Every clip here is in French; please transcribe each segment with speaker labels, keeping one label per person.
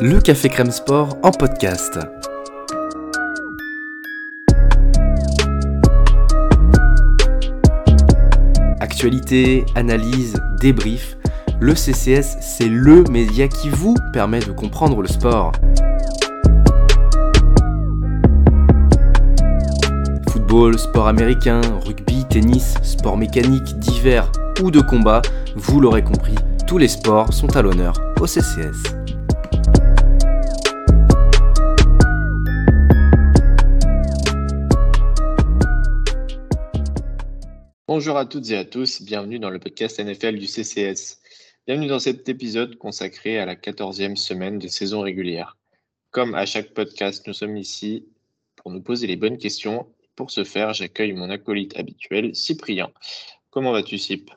Speaker 1: Le Café Crème Sport en podcast. Actualité, analyse, débrief, le CCS, c'est LE média qui vous permet de comprendre le sport. Football, sport américain, rugby, tennis, sport mécanique, divers ou de combat, vous l'aurez compris, tous les sports sont à l'honneur au CCS.
Speaker 2: Bonjour à toutes et à tous, bienvenue dans le podcast NFL du CCS. Bienvenue dans cet épisode consacré à la 14e semaine de saison régulière. Comme à chaque podcast, nous sommes ici pour nous poser les bonnes questions. Pour ce faire, j'accueille mon acolyte habituel, Cyprien. Comment vas-tu, Cyp?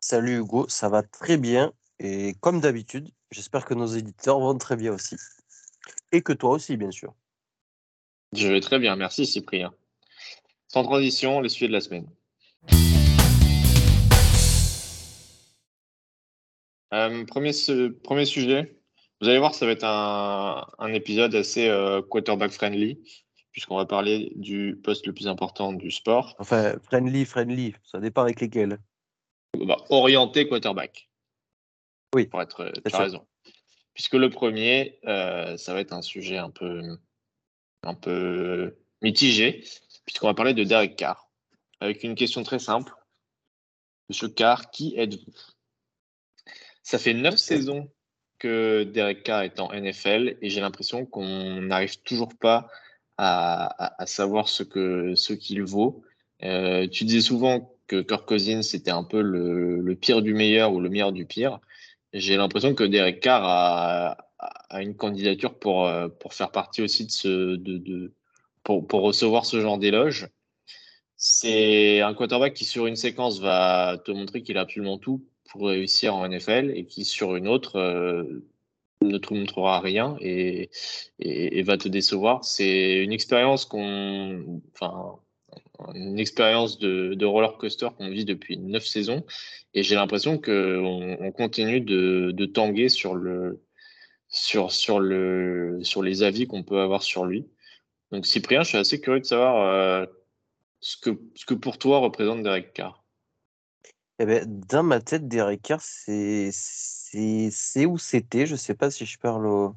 Speaker 3: Salut Hugo, ça va très bien. Et comme d'habitude, j'espère que nos éditeurs vont très bien aussi. Et que toi aussi, bien sûr.
Speaker 2: Je vais très bien, merci Cyprien. Sans transition, le sujet de la semaine. Euh, premier, premier sujet, vous allez voir, ça va être un, épisode assez euh, quarterback friendly, puisqu'on va parler du poste le plus important du sport.
Speaker 3: Enfin, friendly, friendly, ça dépend avec lesquels.
Speaker 2: Bah, orienté quarterback.
Speaker 3: Oui.
Speaker 2: Pour être, tu as raison. Puisque le premier, euh, ça va être un sujet un peu, un peu mitigé, puisqu'on va parler de Derek Carr, avec une question très simple. Monsieur Carr, qui êtes-vous? Ça fait neuf saisons que Derek Carr est en NFL et j'ai l'impression qu'on n'arrive toujours pas à, savoir ce qu'il ce vaut. Euh, tu disais souvent que Kirk Cousins c'était un peu le, pire du meilleur ou le meilleur du pire. J'ai l'impression que Derek Carr a, une candidature pour, euh, pour faire partie aussi de ce, de, pour, pour recevoir ce genre d'éloge. C'est un quarterback qui, sur une séquence, va te montrer qu'il a absolument tout pour réussir en NFL et qui, sur une autre, euh, ne te montrera rien et, et, va te décevoir. C'est une expérience qu'on. Enfin, une expérience de, de roller coaster qu'on vit depuis neuf saisons et j'ai l'impression qu'on on continue de, tanguer sur, le, sur, sur, le, sur les avis qu'on peut avoir sur lui. Donc Cyprien, je suis assez curieux de savoir euh, ce, que, ce que pour toi représente Derek Carr.
Speaker 3: Eh ben, dans ma tête, Derek Carr, c'est où c'était. Je ne sais pas si je parle au,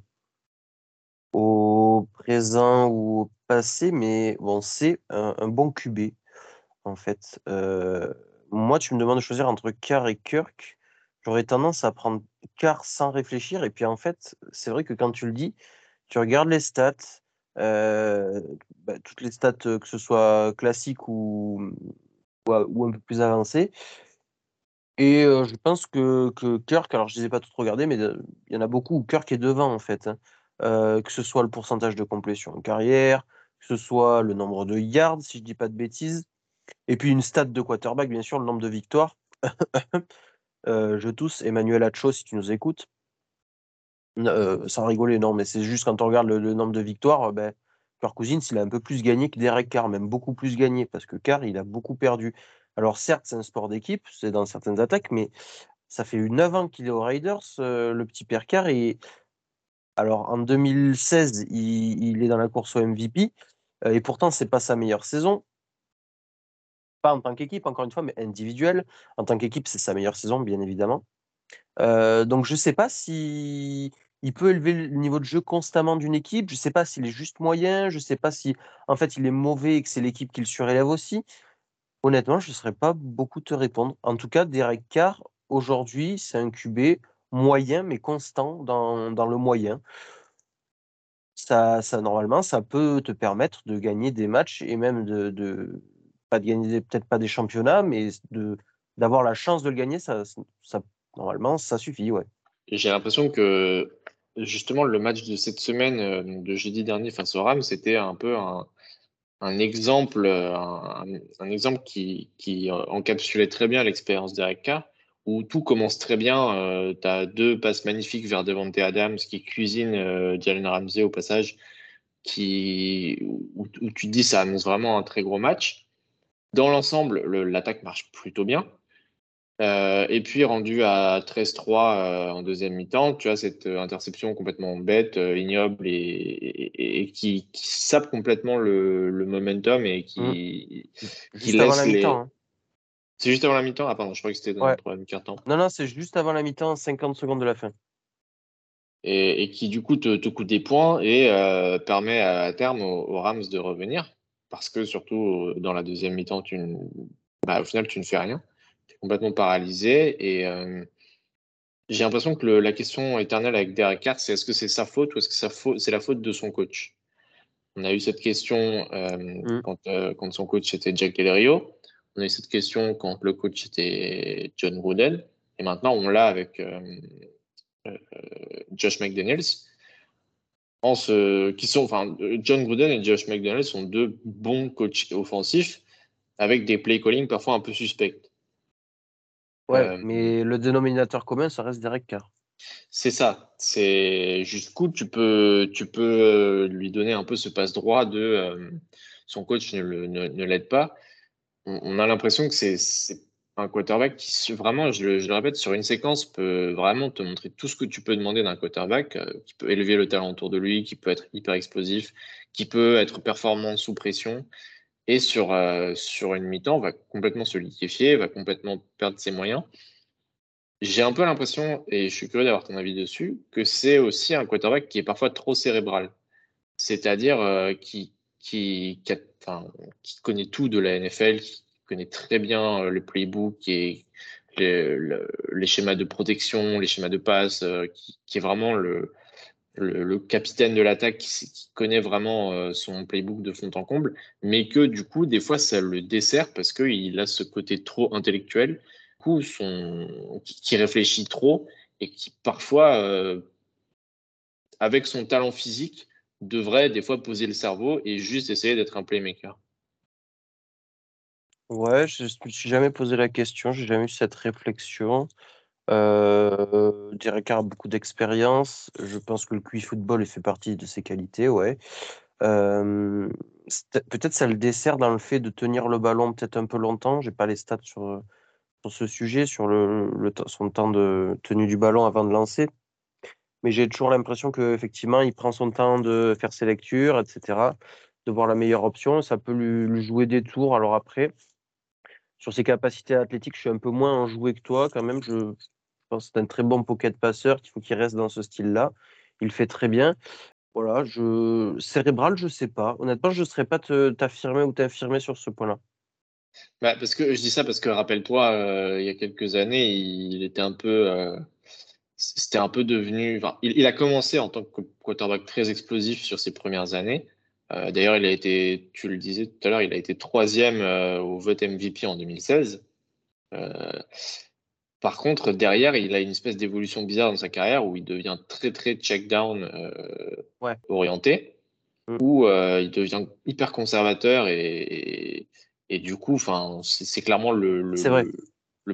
Speaker 3: au présent ou au passé, mais bon, c'est un, bon QB, en fait. Euh, moi, tu me demandes de choisir entre Carr et Kirk. J'aurais tendance à prendre Carr sans réfléchir. Et puis, en fait, c'est vrai que quand tu le dis, tu regardes les stats, euh, bah, toutes les stats, que ce soit classiques ou, ou, un peu plus avancées. Et je pense que, que Kirk, alors je ne les ai pas toutes regardées, mais il y en a beaucoup où Kirk est devant en fait. Hein. que ce soit le pourcentage de complétion en carrière, que ce soit le nombre de yards, si je ne dis pas de bêtises. Et puis une stat de quarterback, bien sûr, le nombre de victoires. je tousse Emmanuel Hacho, si tu nous écoutes. sans rigoler, non, mais c'est juste quand on regarde le, nombre de victoires, ben, Kirk il a un peu plus gagné que Derek Carr, même beaucoup plus gagné, parce que Carr, il a beaucoup perdu. Alors certes, c'est un sport d'équipe, c'est dans certaines attaques, mais ça fait 9 ans qu'il est aux Raiders, euh, le petit Pierre Carr. Alors en 2016, il, est dans la course au MVP, euh, et pourtant c'est pas sa meilleure saison. Pas en tant qu'équipe, encore une fois, mais individuelle. En tant qu'équipe, c'est sa meilleure saison, bien évidemment. Euh, donc je ne sais pas si il peut élever le niveau de jeu constamment d'une équipe. Je ne sais pas s'il est juste moyen. Je ne sais pas si en fait il est mauvais et que c'est l'équipe qui le surélève aussi. Honnêtement, je ne saurais pas beaucoup te répondre. En tout cas, Derek Carr, aujourd'hui, c'est un QB moyen, mais constant dans, dans le moyen. Ça, ça, normalement, ça peut te permettre de gagner des matchs et même de, de pas de gagner peut-être pas des championnats, mais de d'avoir la chance de le gagner, ça, ça normalement, ça suffit, ouais.
Speaker 2: J'ai l'impression que justement le match de cette semaine, euh, de jeudi dernier face au Rams, c'était un peu un, un exemple, euh, un, exemple qui, qui, euh, encapsulait très bien l'expérience d'Eric Carr, où tout commence très bien. Euh, tu as deux passes magnifiques vers Devante Adams qui cuisine Jalen Ramsey au passage, qui, où, tu te dis ça annonce vraiment un très gros match. Dans l'ensemble, l'attaque marche plutôt bien. Euh, et puis rendu à 13-3 en deuxième mi-temps, tu as cette interception complètement bête, ignoble et, qui, sape complètement le, momentum et qui,
Speaker 3: mmh. qui laisse les. Hein.
Speaker 2: C'est juste avant la mi-temps? Ah, pardon, je croyais que c'était dans le mi-temps.
Speaker 3: Non, non, c'est juste avant la mi-temps, 50 secondes de la fin.
Speaker 2: Et, qui, du coup, te, coûte des points et euh, permet à, terme aux, Rams de revenir. Parce que, surtout, dans la deuxième mi-temps, tu bah, au final, tu ne fais rien. Tu es complètement paralysé. Et euh, j'ai l'impression que la question éternelle avec Derek Carr, c'est est-ce que c'est sa faute ou est-ce que c'est la faute de son coach? On a eu cette question euh, mmh. quand, quand, son coach était Jack Del Rio. On a eu cette question quand le coach était John Gruden. Et maintenant, on l'a avec euh, euh, Josh McDaniels. Qui sont, enfin, John Gruden et Josh McDaniels sont deux bons coachs offensifs avec des play calling parfois un peu suspects.
Speaker 3: Ouais, euh, mais le dénominateur commun, ça reste Derek Carr.
Speaker 2: C'est ça. C'est jusqu'où tu peux, tu peux lui donner un peu ce passe droit de son coach ne, ne l'aide pas on, a l'impression que c'est un quarterback qui, vraiment, je le, répète, sur une séquence peut vraiment te montrer tout ce que tu peux demander d'un quarterback, euh, qui peut élever le talent autour de lui, qui peut être hyper explosif, qui peut être performant sous pression. Et sur, euh, sur une mi-temps, va complètement se liquéfier, va complètement perdre ses moyens. J'ai un peu l'impression, et je suis curieux d'avoir ton avis dessus, que c'est aussi un quarterback qui est parfois trop cérébral. C'est-à-dire euh, qui, qui, connaît tout de la NFL, qui connaît très bien euh, le playbook et les, schémas de protection, les schémas de passe, euh, qui, est vraiment le, capitaine de l'attaque qui, connaît vraiment euh, son playbook de fond en comble, mais que du coup, des fois, ça le dessert parce qu'il a ce côté trop intellectuel, qui, réfléchit trop et qui parfois, avec son talent physique, devrait des fois poser le cerveau et juste essayer d'être un playmaker
Speaker 3: Ouais, je ne me suis jamais posé la question, j'ai jamais eu cette réflexion. Euh, Derek a beaucoup d'expérience. Je pense que le QI football fait partie de ses qualités, ouais. Peut-être ça le dessert dans le fait de tenir le ballon peut-être un peu longtemps. J'ai pas les stats sur, sur ce sujet, sur le, le, son temps de tenue du ballon avant de lancer mais j'ai toujours l'impression qu'effectivement, il prend son temps de faire ses lectures, etc., de voir la meilleure option. Ça peut lui, jouer des tours. Alors après, sur ses capacités athlétiques, je suis un peu moins enjoué que toi quand même. Je, pense que c'est un très bon pocket passeur qu'il faut qu'il reste dans ce style-là. Il fait très bien. Voilà, je... cérébral, je sais pas. Honnêtement, je ne saurais pas t'affirmer ou t'affirmer sur ce point-là.
Speaker 2: Bah, parce que je dis ça parce que rappelle-toi, euh, il y a quelques années, il était un peu euh, c'était un peu devenu. Enfin, il, a commencé en tant que quarterback très explosif sur ses premières années. Euh, d'ailleurs, il a été, tu le disais tout à l'heure, il a été troisième euh, au vote MVP en 2016. Euh, par contre, derrière, il a une espèce d'évolution bizarre dans sa carrière où il devient très très check down orienté, mm. où il devient hyper conservateur et, et, du coup, enfin, c'est clairement le.
Speaker 3: c'est vrai.
Speaker 2: Mm.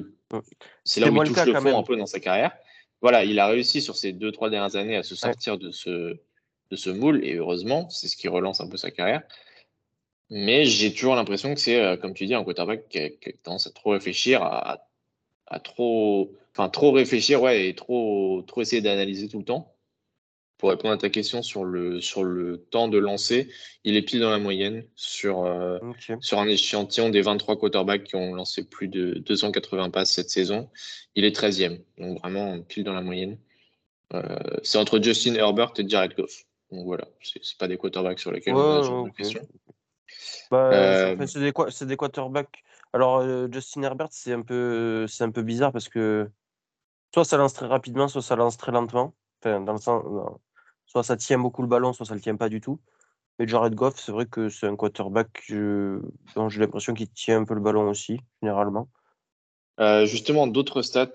Speaker 2: c'est là où il touche le fond un peu dans sa carrière voilà, il a réussi sur ces deux, trois dernières années à se sortir de, ce, de ce moule, et heureusement, c'est ce qui relance un peu sa carrière. Mais j'ai toujours l'impression que c'est, euh, comme tu dis, un quarterback qui a, qui a tendance à trop réfléchir, à, à, trop, enfin, trop réfléchir, ouais, et trop, trop essayer d'analyser tout le temps pour répondre à ta question sur le, sur le temps de lancer, il est pile dans la moyenne sur, euh, sur un échantillon des 23 quarterbacks qui ont lancé plus de 280 passes cette saison. Il est 13e, donc vraiment pile dans la moyenne. Euh, c'est entre Justin Herbert et Jared Goff. Donc voilà, c'est pas des quarterbacks sur lesquels on a questions.
Speaker 3: Bah, euh, c'est des, des, quarterbacks. Alors, Justin Herbert, c'est un, peu, un peu bizarre parce que soit ça lance très rapidement, soit ça lance très lentement. Enfin, dans le sens, soit ça tient beaucoup le ballon, soit ça ne le tient pas du tout. Mais Jared Goff, c'est vrai que c'est un quarterback dont j'ai l'impression qu'il tient un peu le ballon aussi, généralement.
Speaker 2: Euh, justement, d'autres stats.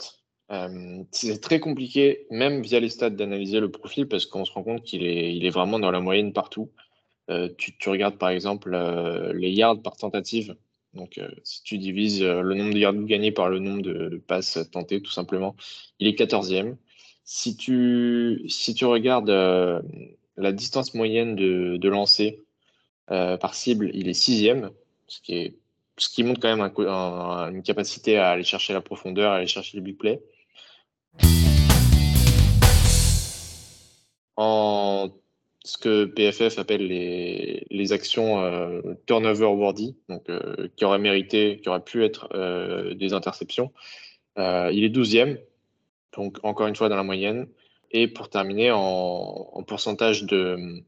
Speaker 2: Euh, c'est très compliqué, même via les stats, d'analyser le profil parce qu'on se rend compte qu'il est, il est vraiment dans la moyenne partout. Euh, tu, tu, regardes par exemple les yards par tentative. Donc, si tu divises le nombre de yards gagnés par le nombre de passes tentées, tout simplement, il est 14e. Si tu, si tu regardes euh, la distance moyenne de, de lancer euh, par cible, il est sixième, ce qui est, ce qui montre quand même une capacité à aller chercher la profondeur, à aller chercher les big plays. En ce que PFF appelle les, les actions euh, turnover worthy, donc qui auraient mérité, qui pu être des interceptions. il est 12e, donc encore une fois dans la moyenne. Et pour terminer, en, en pourcentage de,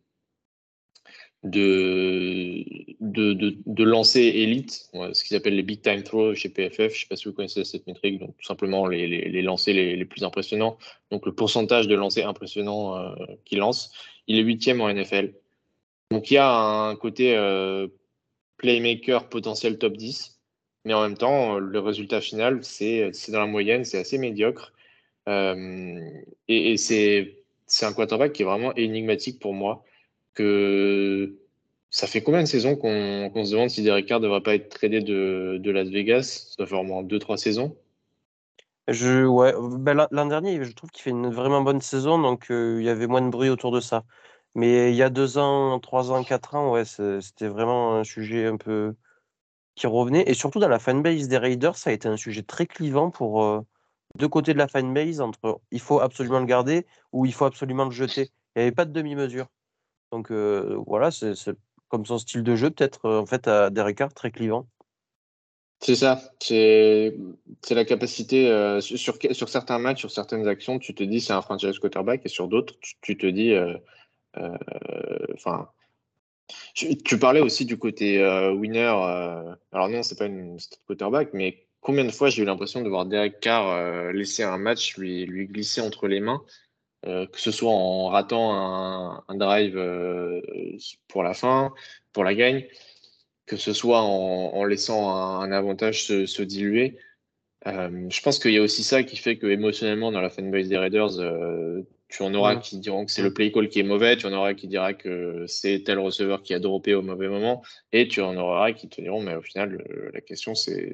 Speaker 2: de, de, de, de élite, ce qu'ils appellent les big time throws chez PFF. Je ne sais pas si vous connaissez cette métrique, donc tout simplement les, les, les lancers les, les, plus impressionnants. Donc le pourcentage de lancers impressionnants euh, qu'il lance. Il est huitième en NFL. Donc il y a un côté euh, playmaker potentiel top 10, mais en même temps, le résultat final, c'est dans la moyenne, c'est assez médiocre. Euh, et, et c'est un quarterback qui est vraiment énigmatique pour moi que ça fait combien de saisons qu'on se demande si Derek Carr ne devrait pas être tradé de, Las Vegas? Ça au moins 2-3 saisons.
Speaker 3: Je, ouais, ben, l'an dernier, je trouve qu'il fait une vraiment bonne saison, donc euh, il y avait moins de bruit autour de ça. Mais il y a deux ans, trois ans, quatre ans, ouais, c'était vraiment un sujet un peu qui revenait. Et surtout dans la fanbase des Raiders, ça a été un sujet très clivant pour euh, deux côtés de la fanbase, entre il faut absolument le garder ou il faut absolument le jeter. Il n'y avait pas de demi-mesure. Donc euh, voilà, c'est comme son style de jeu, peut-être euh, en fait à Derek Carr très clivant.
Speaker 2: C'est ça, c'est la capacité euh, sur, sur certains matchs, sur certaines actions, tu te dis c'est un franchise quarterback et sur d'autres, tu, te dis, enfin, tu, parlais aussi du côté winner. alors non, c'est pas une quarterback, mais combien de fois j'ai eu l'impression de voir Derek Carr laisser un match lui, glisser entre les mains euh, que ce soit en ratant un, drive euh, pour la fin, pour la gagne, que ce soit en, laissant un, avantage se, diluer. Euh, je pense qu'il y a aussi ça qui fait que émotionnellement dans la fanbase des Raiders, tu en auras qui diront que c'est le play call qui est mauvais, tu en auras qui dira que c'est tel receveur qui a droppé au mauvais moment, et tu en auras qui te diront mais au final la question c'est,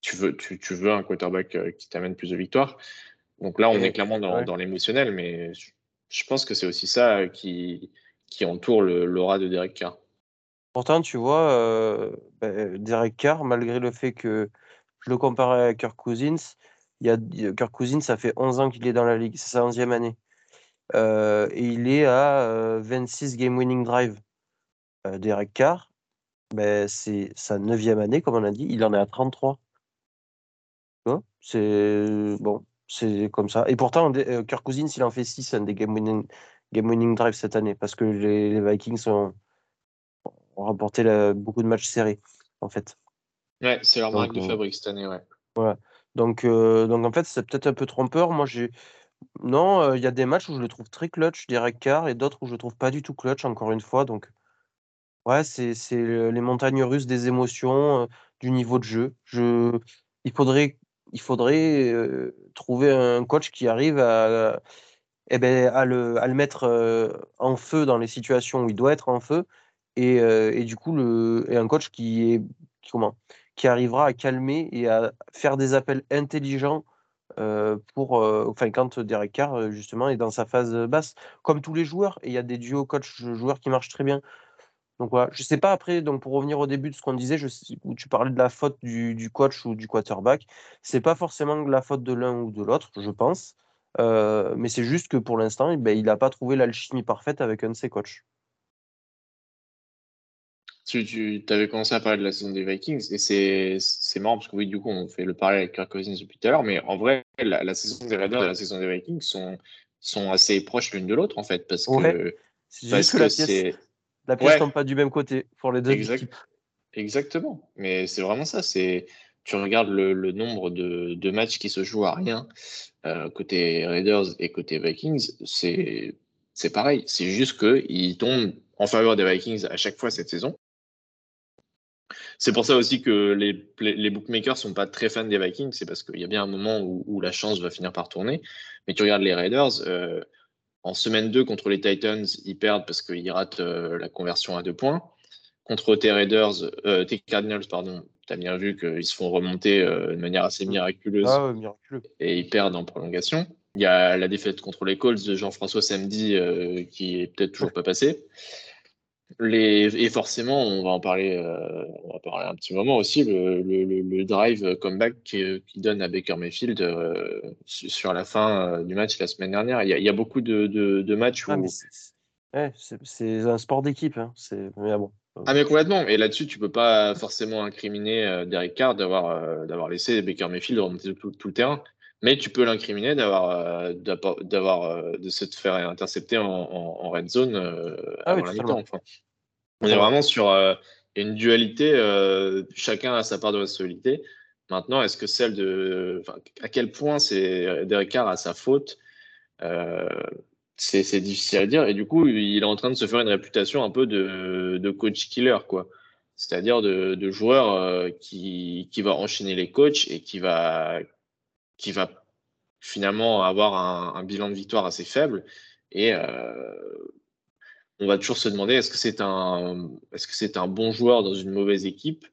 Speaker 2: tu veux, tu, tu, veux un quarterback qui t'amène plus de victoires. Donc là, on est clairement dans, l'émotionnel, mais je pense que c'est aussi ça qui, qui entoure l'aura de Derek Carr.
Speaker 3: Pourtant, tu vois, euh, ben, Derek Carr, malgré le fait que je le comparais à Kirk Cousins, il y a, Kirk Cousins, ça fait 11 ans qu'il est dans la ligue, c'est sa 11e année. Euh, et il est à 26 euh, game winning drive. Derek Carr, ben, c'est sa 9e année, comme on a dit, il en est à 33. C'est bon, c'est comme ça. Et pourtant, euh, Kirk Cousins, il en fait 6 des game winning, game winning drive cette année parce que les, Vikings ont, remporté beaucoup de matchs serrés, en fait.
Speaker 2: Ouais, c'est leur marque de euh, fabrique cette année, ouais.
Speaker 3: Voilà. Donc, donc en fait, c'est peut-être un peu trompeur. Moi, j'ai. Non, il y a des matchs où je le trouve très clutch, Derek Carr, et d'autres où je le trouve pas du tout clutch, encore une fois. Donc, ouais, c'est les montagnes russes des émotions, du niveau de jeu. Je... Il faudrait il faudrait trouver un coach qui arrive à, eh ben, à, le, à le mettre en feu dans les situations où il doit être en feu. Et, et du coup, le, et un coach qui, est, qui arrivera à calmer et à faire des appels intelligents pour, enfin, quand Derek Carr, justement, est dans sa phase basse, comme tous les joueurs. Et il y a des duos coach-joueurs qui marchent très bien. Donc voilà, je sais pas après, donc pour revenir au début de ce qu'on disait, où tu parlais de la faute du, coach ou du quarterback, c'est pas forcément la faute de l'un ou de l'autre, je pense. Euh, mais c'est juste que pour l'instant, eh ben, il n'a pas trouvé l'alchimie parfaite avec un de ses coachs.
Speaker 2: Tu, tu avais commencé à parler de la saison des Vikings et c'est marrant parce que oui, du coup, on fait le parallèle avec Kirk Cousins depuis tout à l'heure, mais en vrai, la, saison des Raiders et la saison des Vikings sont, sont assez proches l'une de l'autre en fait parce que
Speaker 3: c'est la pièce tombe pas du même côté pour les deux équipes.
Speaker 2: Exactement. Mais c'est vraiment ça. C'est tu regardes le, nombre de, matchs qui se jouent à rien euh, côté Raiders et côté Vikings, c'est c'est pareil. C'est juste qu'ils tombent en faveur des Vikings à chaque fois cette saison. C'est pour ça aussi que les, les, bookmakers sont pas très fans des Vikings, c'est parce qu'il y a bien un moment où, la chance va finir par tourner. Mais tu regardes les Raiders, euh, en semaine 2 contre les Titans, ils perdent parce qu'ils ratent euh, la conversion à deux points. Contre tes Raiders, euh, tes Cardinals, pardon, tu as bien vu qu'ils se font remonter euh, de manière assez miraculeuse
Speaker 3: ah
Speaker 2: et ils perdent en prolongation. Il y a la défaite contre les Colts de Jean-François samedi qui est peut-être toujours pas passée. Les, et forcément, on va en parler, euh, on va parler un petit moment aussi, le, le, le drive comeback qui, qui, donne à Baker Mayfield euh, sur la fin euh, du match la semaine dernière. Il y a, il y a beaucoup de, de, de matchs
Speaker 3: Ah,
Speaker 2: où.
Speaker 3: c'est- ouais, un sport d'équipe. Hein. Mais bon.
Speaker 2: Ah, mais complètement. Et là-dessus, tu peux pas forcément incriminer euh, Derek Carr d'avoir euh, d'avoir laissé Baker Mayfield remonter tout, tout le terrain. Mais tu peux l'incriminer d'avoir euh, d'avoir euh, de se faire intercepter en, en, en red zone euh,
Speaker 3: Ah oui,
Speaker 2: avant la mi-temps. Enfin, on est vraiment sur une dualité. chacun a sa part de responsabilité. Maintenant, est-ce que celle de, enfin, à quel point c'est Derek Carr a sa faute euh, c'est c'est difficile à dire. Et du coup, il est en train de se faire une réputation un peu de, de coach killer, quoi. C'est-à-dire de, de joueur euh, qui, qui va enchaîner les coachs et qui va, qui va finalement avoir un, bilan de victoire assez faible. Et euh, on va toujours se demander est-ce que c'est un, est-ce que c'est un bon joueur dans une mauvaise équipe?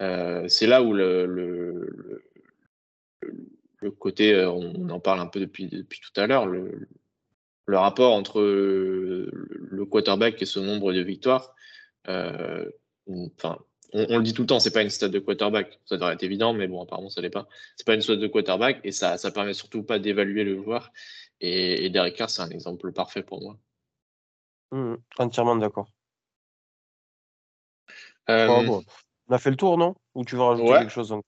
Speaker 2: Euh, C'est là où le, le, côté, euh, on en parle un peu depuis, depuis tout à l'heure, le, le rapport entre le, quarterback et ce nombre de victoires. Enfin, on, on le dit tout le temps, c'est pas une stat de quarterback. Ça devrait être évident, mais bon, apparemment, ça l'est pas. C'est pas une stat de quarterback et ça, ça permet surtout pas d'évaluer le joueur. Et, et Derek Carr, c'est un exemple parfait pour moi.
Speaker 3: Mmh, entièrement d'accord.
Speaker 2: Euh,
Speaker 3: Oh, bon. On a fait le tour, non? Ou tu veux rajouter
Speaker 2: Ouais.
Speaker 3: quelque chose encore?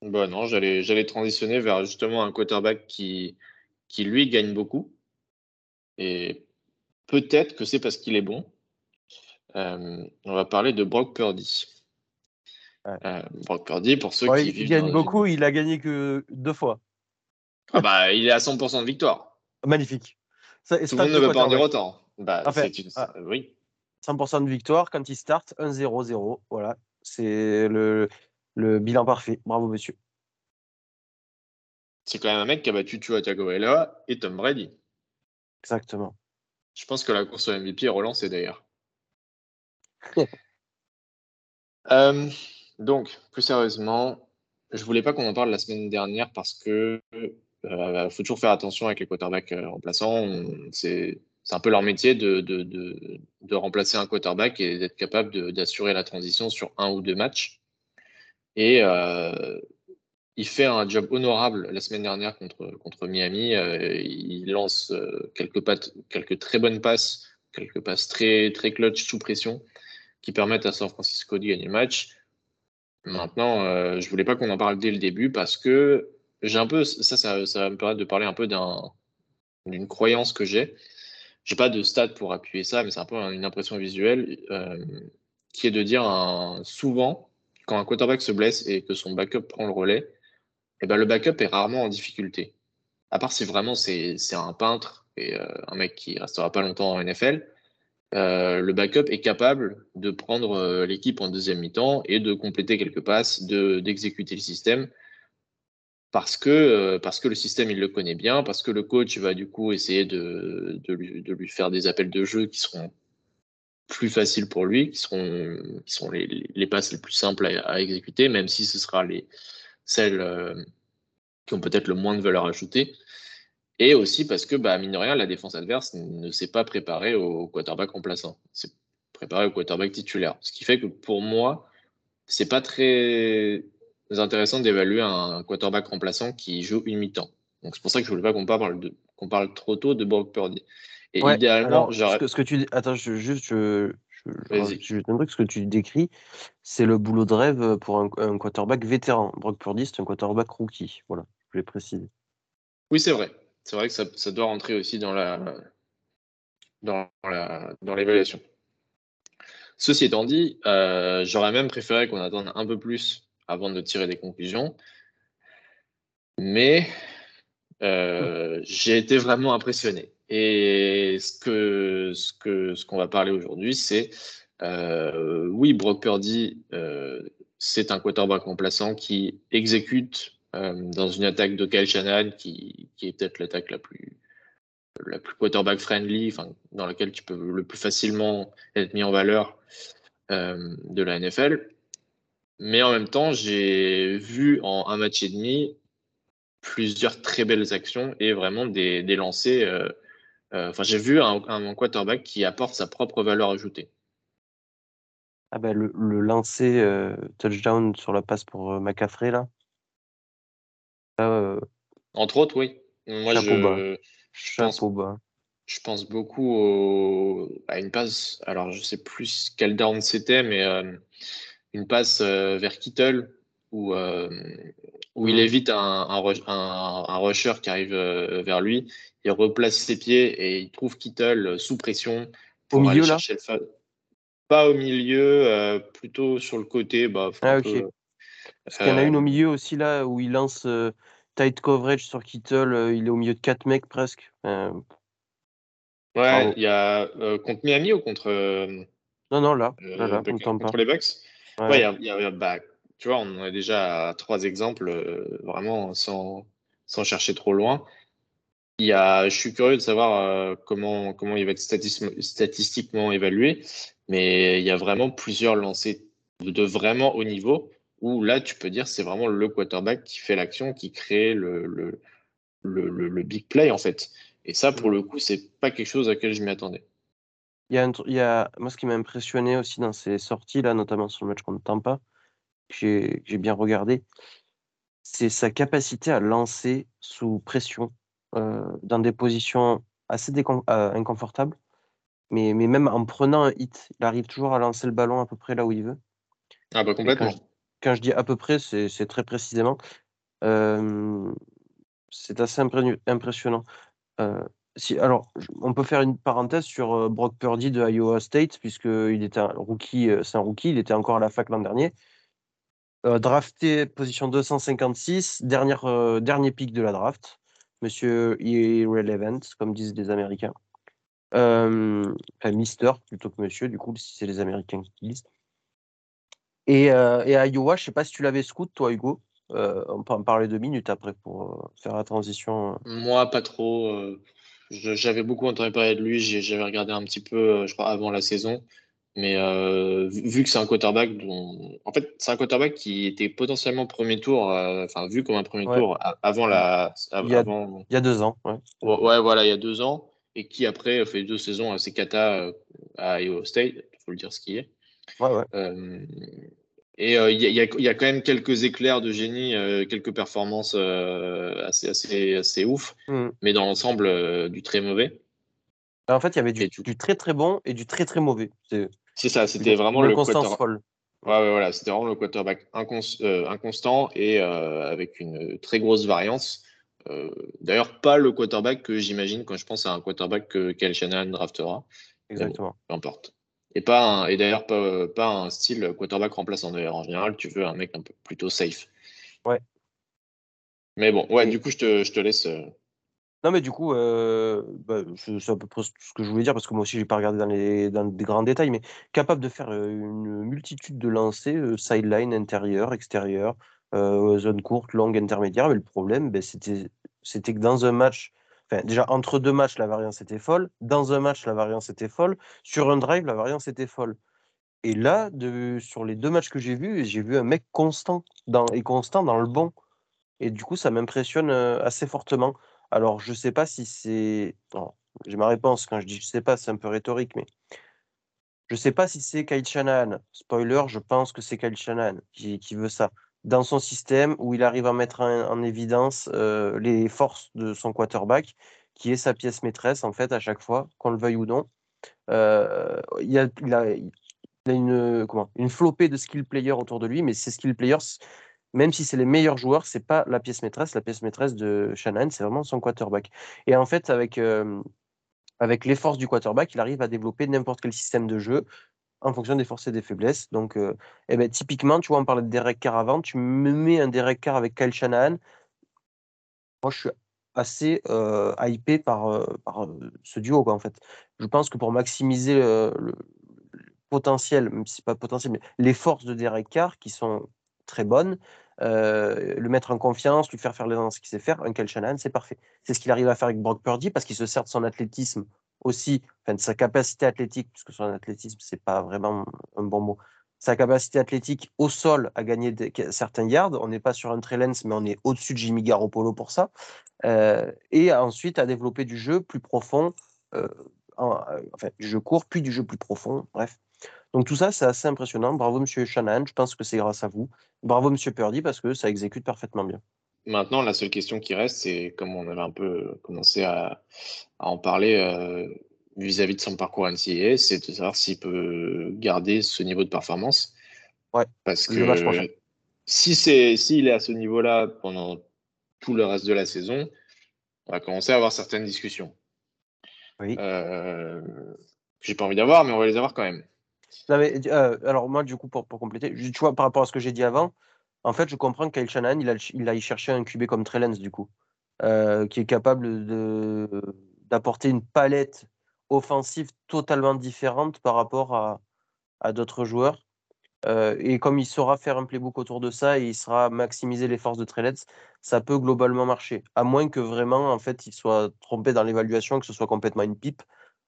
Speaker 2: Bah non, j'allais, j'allais transitionner vers justement un quarterback qui, qui lui gagne beaucoup. Et peut-être que c'est parce qu'il est bon. Euh, on va parler de Brock Purdy. Euh, Brock Purdy, pour ceux
Speaker 3: Ouais,
Speaker 2: qui
Speaker 3: il gagne beaucoup,
Speaker 2: une-
Speaker 3: il a gagné que deux fois.
Speaker 2: Ah bah, il est à 100% de victoire.
Speaker 3: Magnifique. Ça,
Speaker 2: Tout le
Speaker 3: stade
Speaker 2: monde ne
Speaker 3: de
Speaker 2: veut pas en dire autant. Bah,
Speaker 3: En fait,
Speaker 2: c'est une-
Speaker 3: ah.
Speaker 2: Oui.
Speaker 3: 100% de victoire quand il start 1-0-0. Voilà. C'est le, le bilan parfait. Bravo, monsieur.
Speaker 2: C'est quand même un mec qui a battu Tua Tagovailoa et Tom Brady.
Speaker 3: Exactement.
Speaker 2: Je pense que la course au MVP est relancée d'ailleurs. Euh, donc, plus sérieusement, je voulais pas qu'on en parle la semaine dernière parce que euh, faut toujours faire attention avec les quarterbacks euh, remplaçants. C'est un peu leur métier de, remplacer un quarterback et d'être capable d'assurer la transition sur un ou deux matchs. Et euh, il fait un job honorable la semaine dernière contre, Miami. Il lance quelques, pattes, quelques très bonnes passes, quelques passes très, très clutch sous pression qui permettent à San Francisco de gagner le match. Maintenant, euh, je voulais pas qu'on en parle dès le début parce que j'ai un peu, ça, ça, va me permettre de parler un peu d'un, d'une croyance que j'ai. J'ai pas de stats pour appuyer ça, mais c'est un peu une impression visuelle euh, qui est de dire souvent, quand un quarterback se blesse et que son backup prend le relais, eh ben, le backup est rarement en difficulté. À part si vraiment c'est c'est un peintre et euh, un mec qui restera pas longtemps en NFL, euh, le backup est capable de prendre euh, l'équipe en deuxième mi-temps et de compléter quelques passes, de d'exécuter le système parce que, euh, parce que le système il le connaît bien, parce que le coach va du coup essayer de, lui, faire des appels de jeu qui seront plus faciles pour lui, qui seront, sont les, passes les plus simples à, exécuter, même si ce sera les, celles qui ont peut-être le moins de valeur ajoutée. Et aussi parce que, bah, mine de rien, la défense adverse ne s'est pas préparée au quarterback remplaçant. C'est préparé au quarterback titulaire. Ce qui fait que pour moi, c'est pas très intéressant d'évaluer un quarterback remplaçant qui joue une mi-temps. Donc c'est pour ça que je voulais pas qu'on parle, de, qu'on parle trop tôt de Brock Purdy. Et
Speaker 3: Ouais,
Speaker 2: idéalement,
Speaker 3: alors, ce que, ce que tu dis, attends, je, juste, je, je, je un truc, ce que tu décris, c'est le boulot de rêve pour un, un quarterback vétéran. Brock Purdy, c'est un quarterback rookie. Voilà, je voulais préciser.
Speaker 2: Oui, c'est vrai. C'est vrai que ça, doit rentrer aussi dans la dans la dans l'évaluation. Ceci étant dit, euh, j'aurais même préféré qu'on attende un peu plus avant de tirer des conclusions. Mais euh, j'ai été vraiment impressionné. Et ce que ce que ce qu'on va parler aujourd'hui, c'est euh, oui, Brock Purdy, c'est un quarterback remplaçant qui exécute dans une attaque de Kyle Shanahan qui, est peut-être l'attaque la plus la plus quarterback friendly, dans laquelle tu peux le plus facilement être mis en valeur euh, de la NFL. Mais en même temps, j'ai vu en un match et demi plusieurs très belles actions et vraiment des, des lancers. euh, euh, j'ai vu un, quarterback qui apporte sa propre valeur ajoutée.
Speaker 3: Ah ben le, le lancer euh, touchdown sur la passe pour euh, McCaffrey là. Euh,
Speaker 2: Entre autres, oui. Moi, je, je, pense, je pense beaucoup à une passe. Alors, je sais plus quel down c'était, mais une passe vers Kittle où, où il mmh. évite un, un, un, rusher qui arrive vers lui. Il replace ses pieds et il trouve Kittle sous pression
Speaker 3: pour au milieu, aller chercher
Speaker 2: là le Pas au milieu, plutôt sur le côté. Bah,
Speaker 3: ah, ok. Parce qu'il y en a une au milieu aussi là où il lance tight coverage sur Kittle. il est au milieu de 4 mecs presque.
Speaker 2: ouais, il y a contre Miami ou contre.
Speaker 3: non, non, là. là, là
Speaker 2: contre les Bucks? Ouais, il y a, bah, tu vois, on est déjà à trois exemples, euh, vraiment sans, sans, chercher trop loin. Il y a, je suis curieux de savoir euh, comment, comment il va être statistiquement évalué, mais il y a vraiment plusieurs lancers de, vraiment haut niveau où là, tu peux dire c'est vraiment le quarterback qui fait l'action, qui crée le, le, le, le, big play en fait. Et ça, pour le coup, c'est pas quelque chose à laquelle je m'y attendais.
Speaker 3: Il y, a il y a, moi, ce qui m'a impressionné aussi dans ces sorties là, notamment sur le match contre Tampa, que j'ai bien regardé, c'est sa capacité à lancer sous pression euh, dans des positions assez euh, inconfortables. Mais, mais même en prenant un hit, il arrive toujours à lancer le ballon à peu près là où il veut.
Speaker 2: Ah bah complètement.
Speaker 3: Quand je, dis à peu près, c'est très précisément. C'est assez impressionnant. si, alors, on peut faire une parenthèse sur Brock Purdy de Iowa State, puisqu'il était un rookie, c'est un rookie, il était encore à la fac l'an dernier. Drafté position 256, dernière, dernier pic de la draft. Monsieur Irrelevant, comme disent les Américains. Mister plutôt que Monsieur, du coup, si c'est les Américains qui disent. Et, et à Iowa, je sais pas si tu l'avais scout, toi, Hugo. on peut en parler deux minutes après pour faire la transition.
Speaker 2: Moi, pas trop. J'avais beaucoup entendu parler de lui. J'avais regardé un petit peu, je crois, avant la saison. Mais euh, vu que c'est un quarterback dont. En fait, c'est un quarterback qui était potentiellement premier tour, euh, enfin, vu comme un premier tour avant la.
Speaker 3: il, y a, il, y a, deux ans. Ouais.
Speaker 2: ouais. voilà, il y a deux ans. Et qui après fait deux saisons assez cata euh, à Iowa State, il faut le dire ce qui est.
Speaker 3: Ouais, ouais.
Speaker 2: Et il y, y, y, a quand même quelques éclairs de génie, quelques performances assez, assez, assez ouf, mmh. mais dans l'ensemble, du très mauvais.
Speaker 3: En fait, il y avait du, du, très très bon et du très très mauvais.
Speaker 2: C'est ça, c'était vraiment le
Speaker 3: constance folle.
Speaker 2: Ouais, voilà, c'était vraiment le quarterback euh, inconstant et euh, avec une très grosse variance. Euh, d'ailleurs, pas le quarterback que j'imagine quand je pense à un quarterback que Kyle Shanahan draftera.
Speaker 3: Exactement.
Speaker 2: peu importe. Et, pas et d'ailleurs, pas, pas, un style quarterback remplaçant. D'ailleurs, en général, tu veux un mec un peu plutôt safe.
Speaker 3: Ouais.
Speaker 2: Mais bon, ouais, du coup, je te, je te laisse.
Speaker 3: Non, mais du coup, euh, bah, c'est à peu près ce que je voulais dire parce que moi aussi, j'ai pas regardé dans les, dans des grands détails, mais capable de faire une multitude de lancers, sideline, intérieur, extérieur, zone courte, longue, intermédiaire. Mais le problème, ben, c'était, c'était que dans un match, déjà entre deux matchs, la variance était folle. Dans un match, la variance était folle. Sur un drive, la variance était folle. Et là, sur les deux matchs que j'ai vus, j'ai vu un mec constant et constant dans le bon. Et du coup, ça m'impressionne assez fortement. Alors, je ne sais pas si c'est. J'ai ma réponse quand je dis je ne sais pas, c'est un peu rhétorique, mais je ne sais pas si c'est Kyle Shanahan. Spoiler, je pense que c'est Kyle Shanahan qui, veut ça. Dans son système où il arrive à mettre en, évidence euh, les forces de son quarterback, qui est sa pièce maîtresse, en fait, à chaque fois, qu'on le veuille ou non. Euh, il, a, a, une, flopée de skill players autour de lui, mais ces skill players, même si c'est les meilleurs joueurs, c'est pas la pièce maîtresse. La pièce maîtresse de Shannon, c'est vraiment son quarterback. Et en fait, avec, avec les forces du quarterback, il arrive à développer n'importe quel système de jeu en fonction des forces et des faiblesses. Donc, eh ben, typiquement, tu vois, on parlait de Derek Carr avant, tu me mets un Derek Carr avec Kyle Shanahan. Moi, je suis assez hypé par, par ce duo, en fait. Je pense que pour maximiser le, potentiel, même si c'est pas potentiel, mais les forces de Derek Carr, qui sont très bonne, euh, le mettre en confiance, lui faire faire les ce qu'il sait faire, un Kel Shanahan, c'est parfait. C'est ce qu'il arrive à faire avec Brock Purdy parce qu'il se sert de son athlétisme aussi, de sa capacité athlétique, puisque son athlétisme, c'est pas vraiment un bon mot, sa capacité athlétique au sol à gagner certains yards. On n'est pas sur un lens, mais on est au-dessus de Jimmy Garoppolo pour ça. Euh, et ensuite à développer du jeu plus profond, euh, enfin du jeu court, puis du jeu plus profond, bref. Donc tout ça, c'est assez impressionnant. Bravo, monsieur Shanahan. Je pense que c'est grâce à vous. Bravo, monsieur Purdy, parce que ça exécute parfaitement bien.
Speaker 2: Maintenant, la seule question qui reste, c'est comme on avait un peu commencé à, en parler euh, vis-à-vis de son parcours NCAA, c'est de savoir s'il peut garder ce niveau de performance.
Speaker 3: Ouais.
Speaker 2: Parce que si c'est s'il est à ce niveau-là pendant tout le reste de la saison, on va commencer à avoir certaines discussions.
Speaker 3: Oui.
Speaker 2: Euh, j'ai pas envie d'avoir, mais on va les avoir quand même.
Speaker 3: Euh, alors moi, du coup, pour, pour compléter, tu vois, par rapport à ce que j'ai dit avant, en fait, je comprends que Kyle Shanahan, il a, il a cherché un QB comme Trellens, du coup, euh, qui est capable d'apporter une palette offensive totalement différente par rapport à, à d'autres joueurs. Euh, et comme il saura faire un playbook autour de ça et il sera maximiser les forces de Trellens, ça peut globalement marcher. À moins que vraiment, en fait, il soit trompé dans l'évaluation, que ce soit complètement une pipe,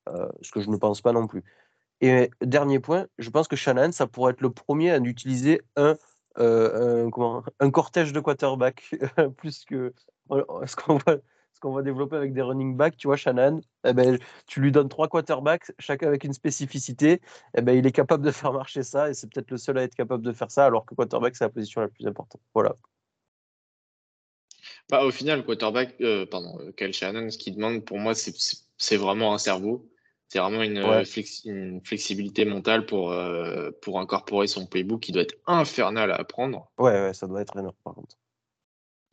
Speaker 3: euh, ce que je ne pense pas non plus. Et dernier point, je pense que Shanahan, ça pourrait être le premier à utiliser un euh, un, cortège de quarterback plus que ce qu'on va, qu'on va développer avec des running backs. Tu vois, Shannon, eh ben, tu lui donnes trois quarterbacks, chacun avec une spécificité. Eh ben, il est capable de faire marcher ça et c'est peut-être le seul à être capable de faire ça, alors que quarterback, c'est la position la plus importante. Voilà.
Speaker 2: Bah, au final, quarterback, euh, pardon, euh, Kyle Shannon, ce qu'il demande pour moi, c'est vraiment un cerveau. C'est vraiment une, une, flexibilité mentale pour, euh, pour incorporer son playbook qui doit être infernal à apprendre.
Speaker 3: Ouais, ouais ça doit être énorme par contre.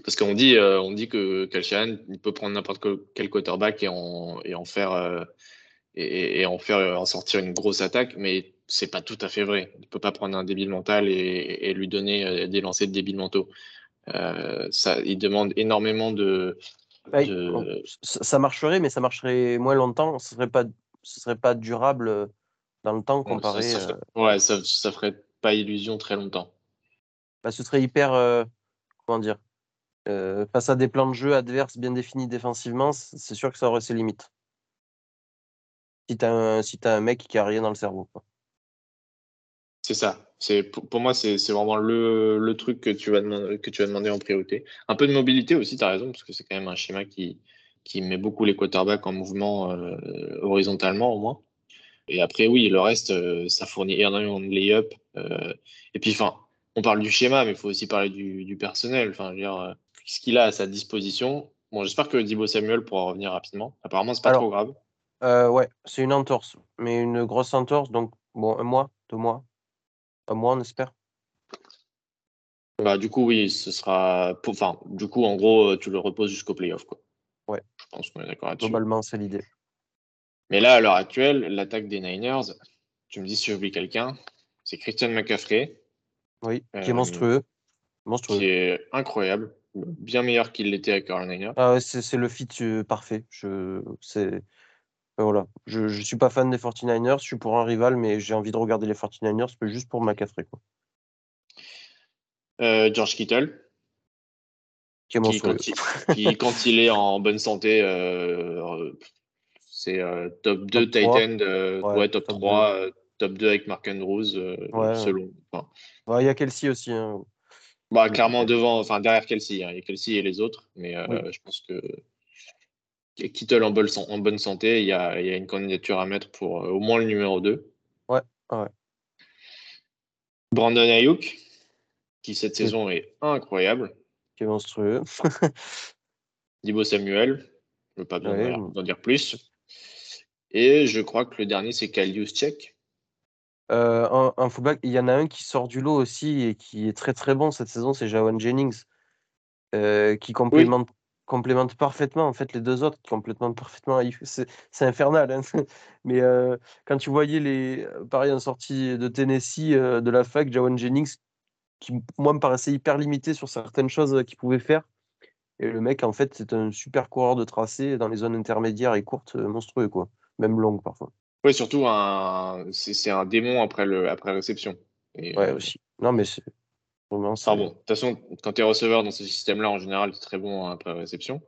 Speaker 2: Parce qu'on dit, euh, on dit que Kalshan, il peut prendre n'importe quel quarterback et en, et en faire euh, et, en faire en sortir une grosse attaque, mais c'est pas tout à fait vrai. Il peut pas prendre un débile mental et, et lui donner des lancers de débiles mentaux. ça, il demande énormément de,
Speaker 3: bah, Ça marcherait, mais ça marcherait moins longtemps. Ce serait pas ce serait pas durable euh, dans le temps comparé.
Speaker 2: Ça, ça euh, ouais, ça, ça ferait pas illusion très longtemps.
Speaker 3: Bah, ce serait hyper. Euh, comment dire Face à des plans de jeu adverses bien définis défensivement, c'est sûr que ça aurait ses limites. Si tu as, un, si as un mec qui a rien dans le cerveau.
Speaker 2: C'est ça. C'est pour, moi, c'est vraiment le, le, truc que tu, vas demander, que tu vas demander en priorité. Un peu de mobilité aussi, tu as raison, parce que c'est quand même un schéma qui, qui met beaucoup les quarterbacks en mouvement euh, horizontalement au moins. Et après, oui, le reste, euh, ça fournit énormément de lay-up. Euh, et puis, enfin, on parle du schéma, mais il faut aussi parler du, personnel. Enfin, je veux dire, ce qu'il a à sa disposition. Bon, j'espère que Dibo Samuel pourra revenir rapidement. Apparemment, c'est pas trop grave.
Speaker 3: ouais, c'est une entorse, mais une grosse entorse. Donc, bon, un mois, deux mois, un mois, on espère.
Speaker 2: Bah, du coup, oui, ce sera. Enfin, du coup, en gros, tu le reposes jusqu'au playoff. Quoi. Je pense qu'on est d'accord là-dessus.
Speaker 3: Globalement, c'est l'idée.
Speaker 2: Mais là, à l'heure actuelle, l'attaque des Niners, tu me dis si j'oublie quelqu'un, c'est Christian McCaffrey.
Speaker 3: Oui, qui est euh, monstrueux. monstrueux.
Speaker 2: Qui est incroyable. Bien meilleur qu'il l'était avec Carl Niners.
Speaker 3: Ah ouais, c'est le fit euh, parfait. Je, voilà. Je ne suis pas fan des 49ers, je suis pour un rival, mais j'ai envie de regarder les 49ers juste pour McCaffrey. Quoi.
Speaker 2: Euh, George Kittle qui, quand il, est en bonne santé, euh, c'est euh, top 2 Titan, ouais, top, 3, euh, top 2 avec Mark Andrews, selon.
Speaker 3: Il y a Kelsey aussi. Hein.
Speaker 2: Bah, clairement devant, enfin derrière Kelsey. Hein. Il y a Kelsey et les autres, mais je pense que Kittle en bonne, en bonne santé, il y, a, il y, a, une candidature à mettre pour au moins le numéro 2.
Speaker 3: Ouais, ouais.
Speaker 2: Brandon Ayuk, qui cette saison est incroyable
Speaker 3: qui est monstrueux.
Speaker 2: Dibo Samuel, je ne veux pas bien en dire plus. Et je crois que le dernier, c'est Kalius Check.
Speaker 3: Euh, un, il y en a un qui sort du lot aussi et qui est très très bon cette saison, c'est Jawan Jennings, euh, qui complémente, complémente parfaitement en fait les deux autres, qui complémentent parfaitement. C'est infernal, hein. mais euh, quand tu voyais les, pareil en sortie de Tennessee de la fac, Jawan Jennings qui, moi, me paraissait hyper limité sur certaines choses qu'il pouvait faire. Et le mec, en fait, c'est un super coureur de tracé dans les zones intermédiaires et courtes, euh, monstrueux, quoi. Même longues parfois.
Speaker 2: Oui, surtout, un... c'est un démon après, le... après réception.
Speaker 3: Et, ouais, euh, aussi. Non, mais c'est
Speaker 2: vraiment bon, de toute façon, quand tu es receveur dans ce système-là, en général, tu es très bon après réception.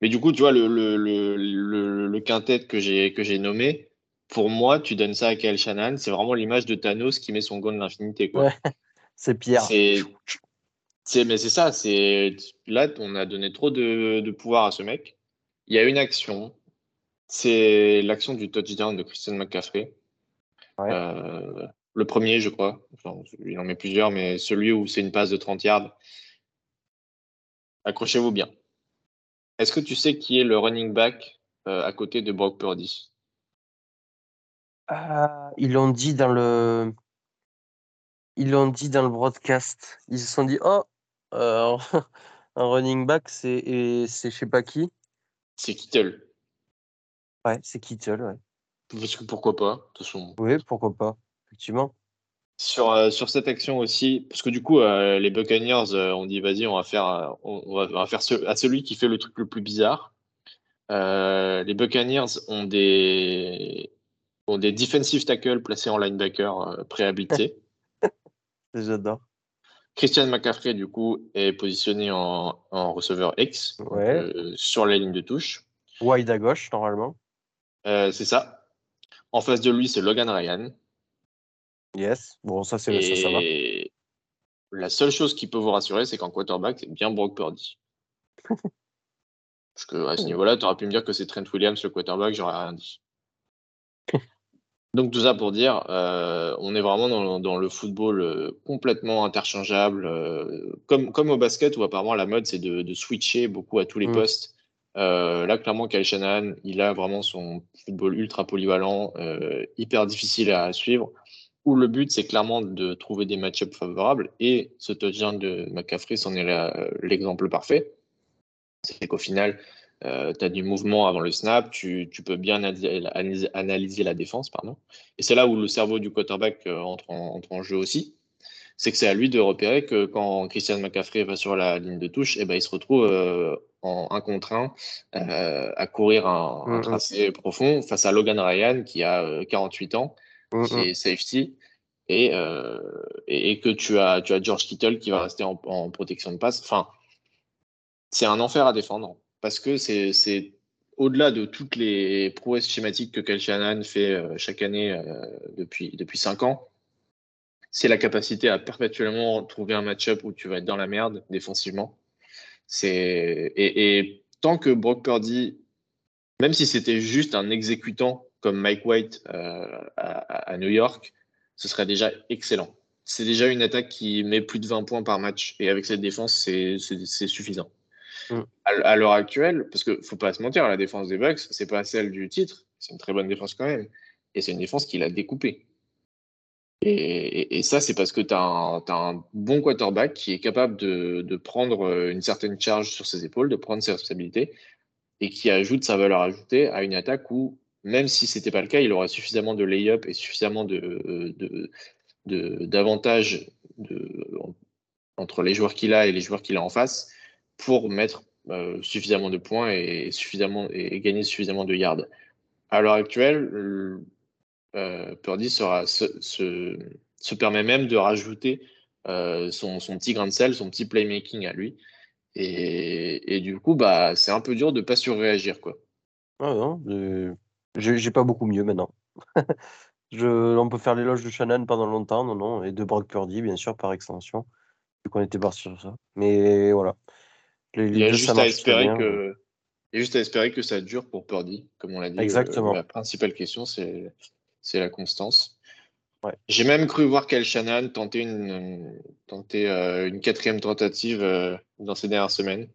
Speaker 2: Mais du coup, tu vois, le, le, le, le quintet que j'ai nommé, pour moi, tu donnes ça à Kyle Shannon, c'est vraiment l'image de Thanos qui met son gant de l'infinité. Ouais.
Speaker 3: C'est Pierre.
Speaker 2: C'est, mais c'est ça. C'est là, on a donné trop de, pouvoir à ce mec. Il y a une action. C'est l'action du touchdown de Christian McCaffrey.
Speaker 3: Ouais.
Speaker 2: Euh, le premier, je crois. Enfin, il en met plusieurs, mais celui où c'est une passe de 30 yards. Accrochez-vous bien. Est-ce que tu sais qui est le running back euh, à côté de Brock Purdy?
Speaker 3: Ah, ils l'ont dit dans le. Ils l'ont dit dans le broadcast. Ils se sont dit Oh, euh, un running back, c'est je sais pas qui.
Speaker 2: C'est Kittle.
Speaker 3: Ouais, c'est Kittle, ouais.
Speaker 2: Parce que pourquoi pas, de toute façon.
Speaker 3: Oui, pourquoi pas, effectivement.
Speaker 2: Sur, euh, sur cette action aussi, parce que du coup, euh, les Buccaneers euh, ont dit vas-y, on va faire, on, on va, on va faire ce- à celui qui fait le truc le plus bizarre. Les Buccaneers ont des, ont des defensive tackles placés en linebacker préhabilités.
Speaker 3: J'adore.
Speaker 2: Christian McCaffrey, du coup, est positionné en, en receveur X,
Speaker 3: Ouais.
Speaker 2: euh, sur la ligne de touche.
Speaker 3: Wide à gauche, normalement.
Speaker 2: Euh, c'est ça. En face de lui, c'est Logan Ryan.
Speaker 3: Yes. Bon, ça, c'est ça, ça va.
Speaker 2: La seule chose qui peut vous rassurer, c'est qu'en quarterback, c'est bien Brock Purdy. Parce que à ce niveau-là, tu aurais pu me dire que c'est Trent Williams le quarterback, j'aurais rien dit. Donc tout ça pour dire, euh, on est vraiment dans, dans le football euh, complètement interchangeable, euh, comme, comme au basket où apparemment la mode c'est de, de switcher beaucoup à tous les
Speaker 3: Mm.
Speaker 2: postes. Là, clairement, Kyle Shanahan, il a vraiment son football ultra polyvalent, hyper difficile à suivre, où le but c'est clairement de trouver des match-ups favorables et ce touchdown de McCaffrey, c'en est l'exemple parfait. C'est qu'au final, tu as du mouvement avant le snap, tu, tu peux bien analyser, la défense, pardon. Et c'est là où le cerveau du quarterback euh, entre, en, entre en jeu aussi. C'est que c'est à lui de repérer que quand Christian McCaffrey va sur la ligne de touche, et ben, il se retrouve euh, en un contre un euh, à courir un, un tracé profond face à Logan Ryan qui a euh, 48 ans,
Speaker 3: Mm,
Speaker 2: qui est safety. Et, euh, et, et que tu as, tu as George Kittle qui va rester en, en protection de passe. Enfin, c'est un enfer à défendre parce que c'est au-delà de toutes les prouesses schématiques que Kyle fait euh, chaque année euh, depuis, depuis 5 ans. C'est la capacité à perpétuellement trouver un match-up où tu vas être dans la merde défensivement. C'est et, tant que Brock Purdy, même si c'était juste un exécutant comme Mike White euh, à, à New York, ce serait déjà excellent. C'est déjà une attaque qui met plus de 20 points par match et avec cette défense, c'est suffisant.
Speaker 3: Mm.
Speaker 2: À, l'heure actuelle, parce que faut pas se mentir, la défense des Bucks, c'est pas celle du titre, c'est une très bonne défense quand même, et c'est une défense qui l'a découpée. Et, ça, c'est parce que tu as, un bon quarterback qui est capable de, prendre euh, une certaine charge sur ses épaules, de prendre ses responsabilités, et qui ajoute sa valeur ajoutée à une attaque où, même si c'était pas le cas, il aurait suffisamment de lay-up et suffisamment d'avantages entre les joueurs qu'il a et les joueurs qu'il a en face pour mettre euh, suffisamment de points et, suffisamment, et, gagner suffisamment de yards. À l'heure actuelle, euh, euh, Purdy se, se, se permet même de rajouter euh, son, son petit grain de sel, son petit playmaking à lui. Et, et du coup, bah, c'est un peu dur de pas surréagir. Quoi.
Speaker 3: Ah non, euh, j'ai pas beaucoup mieux maintenant. Je, on peut faire l'éloge de Shannon pendant longtemps, non, non, et de Brock Purdy, bien sûr, par extension, vu qu'on était parti sur ça. Mais voilà. Les,
Speaker 2: Il y a juste à espérer que. Il y a juste à espérer que ça dure pour Purdy, comme on l'a dit. euh,
Speaker 3: Exactement.
Speaker 2: la principale question, c'est c'est la constance.
Speaker 3: Ouais.
Speaker 2: J'ai même cru voir Kyle Shanahan tenter une, tenter, euh, une quatrième tentative euh, dans ces dernières semaines.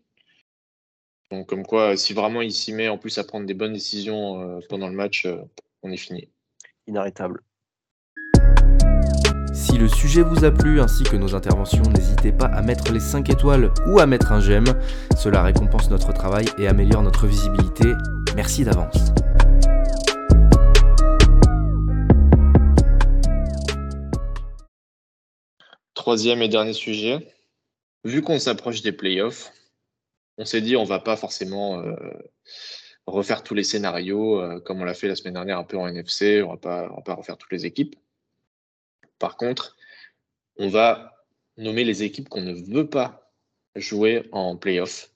Speaker 2: Donc, comme quoi, si vraiment il s'y met en plus à prendre des bonnes décisions euh, pendant le match, euh, on est fini.
Speaker 3: Inarrêtable.
Speaker 1: Si le sujet vous a plu ainsi que nos interventions, n'hésitez pas à mettre les 5 étoiles ou à mettre un j'aime. Cela récompense notre travail et améliore notre visibilité. Merci d'avance.
Speaker 2: Troisième et dernier sujet. Vu qu'on s'approche des playoffs, on s'est dit on va pas forcément euh, refaire tous les scénarios euh, comme on l'a fait la semaine dernière un peu en NFC. On va pas, on va pas refaire toutes les équipes. Par contre, on va nommer les équipes qu'on ne veut pas jouer en playoff.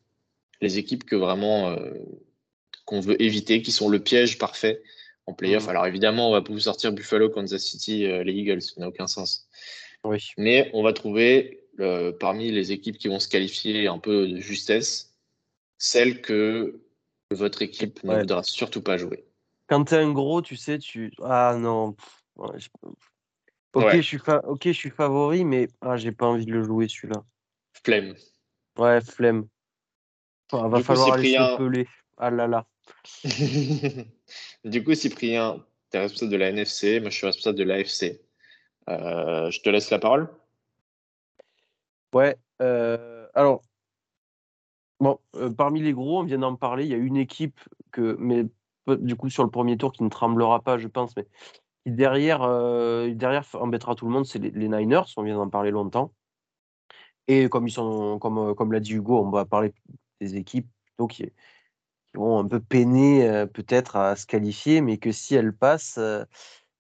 Speaker 2: Les équipes que vraiment euh, qu'on veut éviter, qui sont le piège parfait en playoff.
Speaker 3: Mhm.
Speaker 2: Alors évidemment, on va pas vous sortir Buffalo, Kansas City, euh, les Eagles, ça n'a aucun sens.
Speaker 3: Oui.
Speaker 2: Mais on va trouver euh, parmi les équipes qui vont se qualifier un peu de justesse, celles que votre équipe ne voudra surtout pas jouer.
Speaker 3: Quand t'es un gros, tu sais, tu. Ah non. pff, Ok, je suis ok, je suis favori, mais ah, j'ai pas envie de le jouer celui-là.
Speaker 2: Flemme.
Speaker 3: Ouais, flemme. va falloir aller se peler. Ah là là.
Speaker 2: du coup, Cyprien, tu es responsable de la NFC, moi je suis responsable de l'AFC. Euh, je te laisse la parole.
Speaker 3: Ouais. Euh, alors, bon, euh, parmi les gros, on vient d'en parler. Il y a une équipe que, mais du coup sur le premier tour, qui ne tremblera pas, je pense, mais qui derrière, derrière embêtera tout le monde, c'est les, Niners. On vient d'en parler longtemps. Et comme ils sont, comme, comme l'a dit Hugo, on va parler des équipes qui, vont un peu peiner peut-être à se qualifier, mais que si elles passent,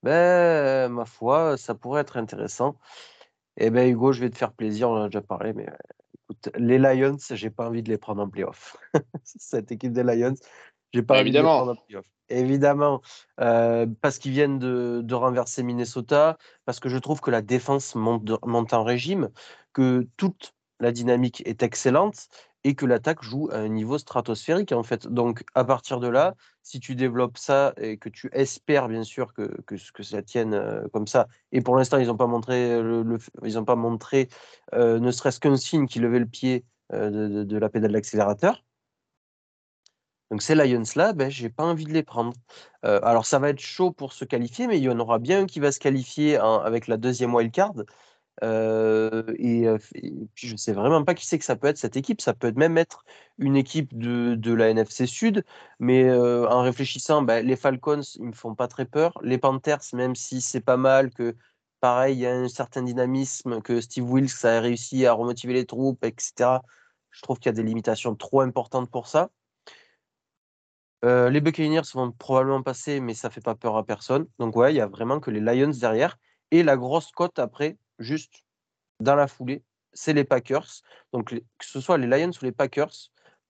Speaker 3: ben, ma foi, ça pourrait être intéressant. Eh ben Hugo, je vais te faire plaisir, on en a déjà parlé, mais écoute, les Lions, j'ai pas envie de les prendre en playoff. Cette équipe des Lions, j'ai pas envie de les prendre en playoff. Évidemment, parce qu'ils viennent de, renverser Minnesota, parce que je trouve que la défense monte, en régime, que toute la dynamique est excellente et que l'attaque joue à un niveau stratosphérique en fait. Donc à partir de là, si tu développes ça et que tu espères bien sûr que, que, que ça tienne euh, comme ça, et pour l'instant ils n'ont pas montré, le, ils pas montré euh, ne serait-ce qu'un signe qui levait le pied euh, de, de, la pédale d'accélérateur. Donc ces Lions-là, ben, j'ai pas envie de les prendre. alors ça va être chaud pour se qualifier, mais il y en aura bien un qui va se qualifier avec la deuxième wildcard. Euh, et, puis je sais vraiment pas qui c'est que ça peut être cette équipe. Ça peut même être une équipe de, de la NFC Sud, mais en réfléchissant, bah, les Falcons, ils me font pas très peur. Les Panthers, même si c'est pas mal, que pareil, il y a un certain dynamisme, que Steve Wilkes a réussi à remotiver les troupes, etc. Je trouve qu'il y a des limitations trop importantes pour ça. Les Buccaneers vont probablement passer, mais ça fait pas peur à personne. Donc ouais, il y a vraiment que les Lions derrière. Et la grosse cote après, juste dans la foulée, c'est les Packers. Donc, que ce soit les Lions ou les Packers,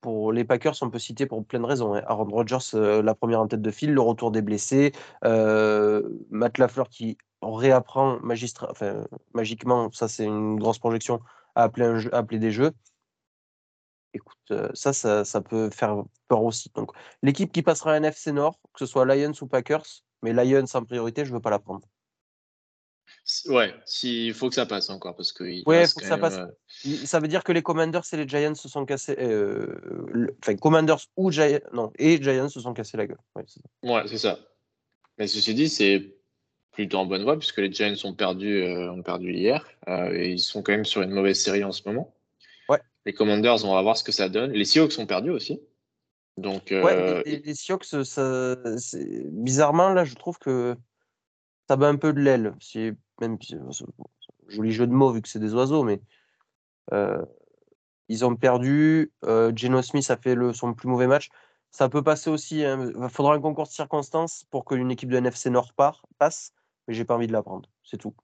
Speaker 3: pour les Packers, on peut citer pour plein de raisons. Hein. Aaron Rodgers, euh, la première en tête de file, le retour des blessés, euh, Matt Lafleur qui réapprend magistra... enfin, magiquement, ça c'est une grosse projection, à jeu, appeler des jeux. Écoute, euh, ça, ça, ça, peut faire peur aussi. Donc, l'équipe qui passera à NFC Nord, que ce soit Lions ou Packers, mais Lions en priorité, je ne veux pas la prendre.
Speaker 2: Ouais, il faut que ça passe encore parce que.
Speaker 3: Ouais, faut que ça passe. Euh, ça veut dire que les Commanders et les Giants se sont cassés. Euh, enfin, Commanders ou Giants, non, et Giants se sont cassés la gueule.
Speaker 2: Ouais, c'est ça. Mais ceci dit, c'est plutôt en bonne voie puisque les Giants ont perdu, euh, ont perdu hier et ils sont quand même sur une mauvaise série en ce moment. Les Commanders, on va voir ce que ça donne. Les Seahawks ont perdu aussi. Donc.
Speaker 3: Ouais, les, les Seahawks, bizarrement là, je trouve que ça bat un peu de l'aile. C'est même joli jeu de mots vu que c'est des oiseaux, mais euh, ils ont perdu. Euh, Geno Smith a fait son plus mauvais match. Ça peut passer aussi. Hein. Il faudra un concours de circonstances pour qu'une équipe de NFC Nord passe, mais j'ai pas envie de la prendre. C'est tout.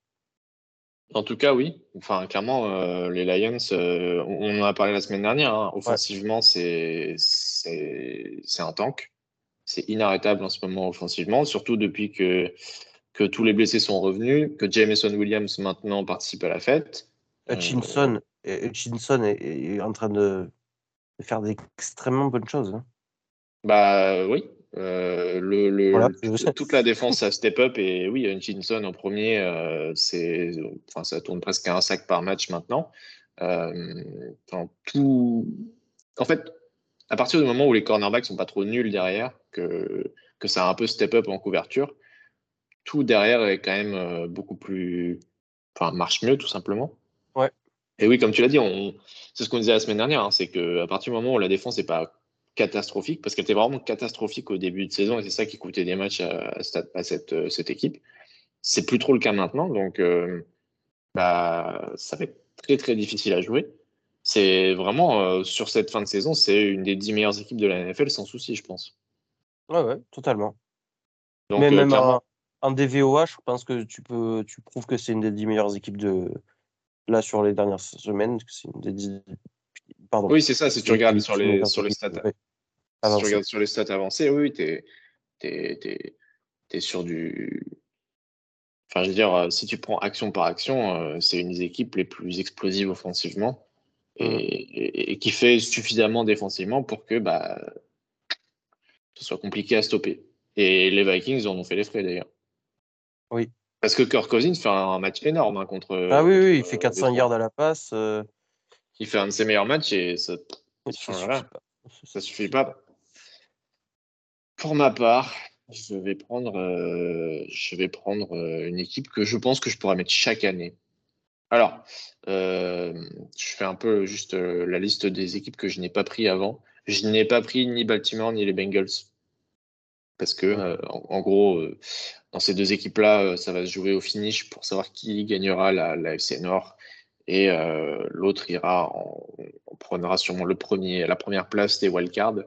Speaker 2: En tout cas, oui. Enfin, clairement, euh, les Lions, on en a parlé la semaine dernière. Hein. Offensivement, c'est un tank. C'est inarrêtable en ce moment offensivement, surtout depuis que que tous les blessés sont revenus, que Jameson Williams maintenant participe à la fête.
Speaker 3: Hutchinson, euh, Hutchinson est, en train de, faire d'extrêmement bonnes choses. Hein.
Speaker 2: Bah oui. Euh, le, toute la défense a step up et oui, Hutchinson en premier, euh, c'est, enfin, ça tourne presque à un sac par match maintenant. tout, en fait, à partir du moment où les cornerbacks sont pas trop nuls derrière, que, que ça a un peu step up en couverture, tout derrière est quand même euh, beaucoup plus. Enfin, marche mieux, tout simplement.
Speaker 3: Ouais.
Speaker 2: Et oui, comme tu l'as dit, on... c'est ce qu'on disait la semaine dernière, hein, c'est qu'à partir du moment où la défense n'est pas catastrophique, parce qu'elle était vraiment catastrophique au début de saison, et c'est ça qui coûtait des matchs à, cette, euh, cette, équipe. C'est plus trop le cas maintenant, donc euh, bah, ça va être très très difficile à jouer. C'est vraiment, sur cette fin de saison, c'est une des dix meilleures équipes de la NFL sans souci, je pense.
Speaker 3: Ouais, ouais, totalement. Donc, Mais même en DVOA, je pense que tu peux, tu prouves que c'est une des 10 meilleures équipes de là sur les dernières semaines. C'est une des
Speaker 2: Pardon. Oui, c'est ça. Si tu regardes sur les, sur les stats, si tu regardes sur les stats avancées, oui, tu es, es, es, sur du. Enfin, je veux dire, si tu prends action par action, euh, c'est une des équipes les plus explosives offensivement mmh. et, et, qui fait suffisamment défensivement pour que bah, ce soit compliqué à stopper. Et les Vikings en ont fait les frais d'ailleurs.
Speaker 3: Oui.
Speaker 2: Parce que Kirk Cousins fait un match énorme hein, contre.
Speaker 3: Ah oui, oui, il fait
Speaker 2: euh,
Speaker 3: 400
Speaker 2: Détroit.
Speaker 3: yards à la passe. euh,
Speaker 2: Il fait un de ses meilleurs matchs et ça,
Speaker 3: ça suffit pas.
Speaker 2: ça suffit pas. Pour ma part, je vais prendre, euh, euh, une équipe que je pense que je pourrais mettre chaque année. Alors, euh, je fais un peu juste la liste des équipes que je n'ai pas pris avant. Je n'ai pas pris ni Baltimore ni les Bengals. Parce que, en, gros, dans ces deux équipes-là, ça va se jouer au finish pour savoir qui gagnera la, FC Nord. Et l'autre ira, on prendra sûrement le premier, la première place des wildcards.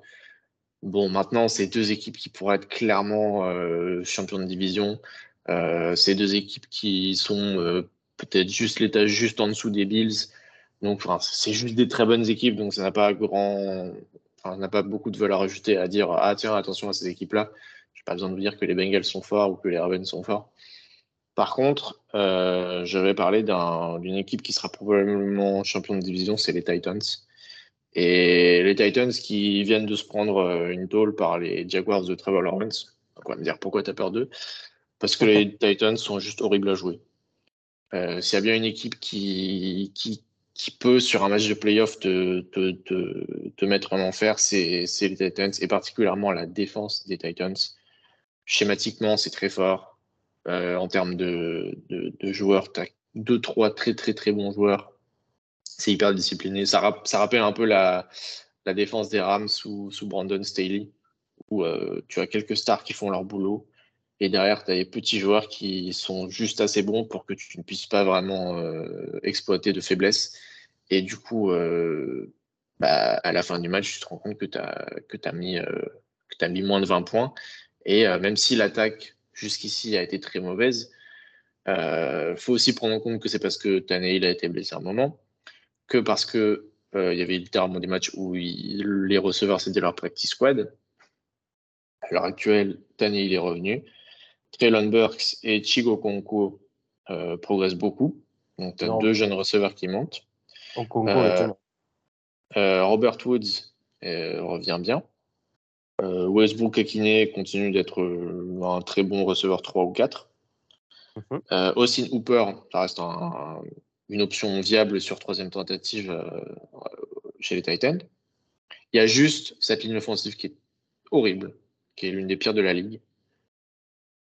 Speaker 2: Bon, maintenant, c'est deux équipes qui pourraient être clairement euh, champions de division. Euh, c'est deux équipes qui sont euh, peut-être juste l'étage juste en dessous des Bills. Donc, c'est juste des très bonnes équipes, donc ça n'a pas grand, n'a pas beaucoup de valeur ajoutée à dire ah tiens attention à ces équipes-là. J'ai pas besoin de vous dire que les Bengals sont forts ou que les Ravens sont forts. Par contre, euh, je vais parler d'un- d'une équipe qui sera probablement champion de division, c'est les Titans. Et les Titans qui viennent de se prendre euh, une tôle par les Jaguars de Trevor Lawrence. On va me dire pourquoi tu as peur d'eux Parce que les Titans sont juste horribles à jouer. Euh, S'il y a bien une équipe qui, qui, qui peut, sur un match de playoff, te, te, te, te mettre en enfer, c'est les Titans, et particulièrement la défense des Titans. Schématiquement, c'est très fort. Euh, en termes de, de, de joueurs, tu as deux, trois très, très, très bons joueurs. C'est hyper discipliné. Ça, rap- ça rappelle un peu la, défense des Rams sous, Brandon Staley, où euh, tu as quelques stars qui font leur boulot. Et derrière, tu as des petits joueurs qui sont juste assez bons pour que tu ne puisses pas vraiment euh, exploiter de faiblesse. Et du coup, euh, bah, à la fin du match, tu te rends compte que tu as, mis, mis moins de 20 points. Et même si l'attaque jusqu'ici a été très mauvaise, il faut aussi prendre en compte que c'est parce que Tannehill a été blessé à un moment, que parce que euh, il y avait littéralement des matchs où il- les receveurs c'était leur practice squad. À l'heure actuelle, Tannehill est revenu. Traylon Burks et Chigo Konko euh, progressent beaucoup. Donc, tu as
Speaker 3: Non.
Speaker 2: deux jeunes receveurs qui montent. Euh, Robert Woods revient bien. Westbrook Akine continue d'être un très bon receveur 3 ou 4.
Speaker 3: Mhm.
Speaker 2: Austin Hooper, ça reste un- un- une option viable sur troisième tentative euh, chez les Titans. Il y a juste cette ligne offensive qui est horrible, qui est l'une des pires de la ligue.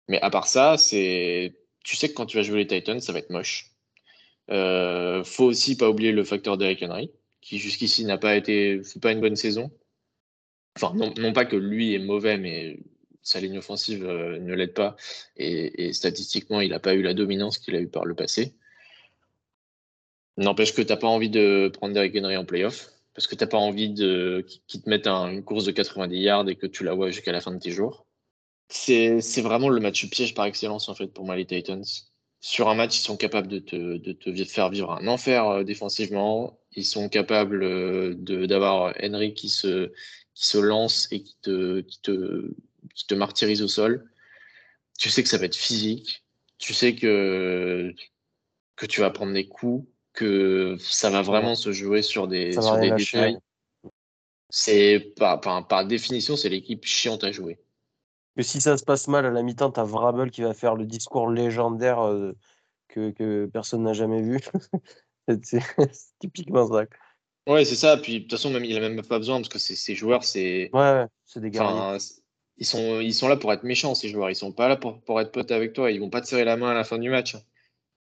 Speaker 2: Mais à part ça, c'est tu sais que quand tu vas jouer les Titans, ça va être moche. Euh, faut aussi pas oublier le facteur d'Eric Henry, qui jusqu'ici n'a pas été, pas une bonne saison. Enfin, non, non pas que lui est mauvais, mais sa ligne offensive euh, ne l'aide pas. Et, et statistiquement, il n'a pas eu la dominance qu'il a eu par le passé. N'empêche que tu n'as pas envie de prendre Derrick Henry en playoff, parce que tu n'as pas envie de qu'ils te mettent un- une course de 90 yards et que tu la vois jusqu'à la fin de tes jours. C'est c'est vraiment le match piège par excellence, en fait, pour moi, les Titans. Sur un match, ils sont capables de te, de te faire vivre un enfer euh, défensivement. Ils sont capables euh, de- d'avoir Henry qui se, qui se lance et qui te, qui, te, qui te martyrise au sol. Tu sais que ça va être physique. Tu sais que, que tu vas prendre des coups, que ça va vraiment se jouer sur des,
Speaker 3: Ça
Speaker 2: sur des détails. C'est par, par, par définition, c'est l'équipe chiante à jouer.
Speaker 3: Que si ça se passe mal à la mi-temps, t'as Vrabel qui va faire le discours légendaire euh, que, que personne n'a jamais vu. C'est typiquement ça.
Speaker 2: Ouais, c'est ça. Puis de toute façon, même, il n'a même pas besoin parce que ces ces joueurs, c'est.
Speaker 3: Ouais, ouais, c'est des
Speaker 2: c- ils sont, ils sont là pour être méchants, ces joueurs. Ils sont pas là pour, pour être potes avec toi. Ils vont pas te serrer la main à la fin du match.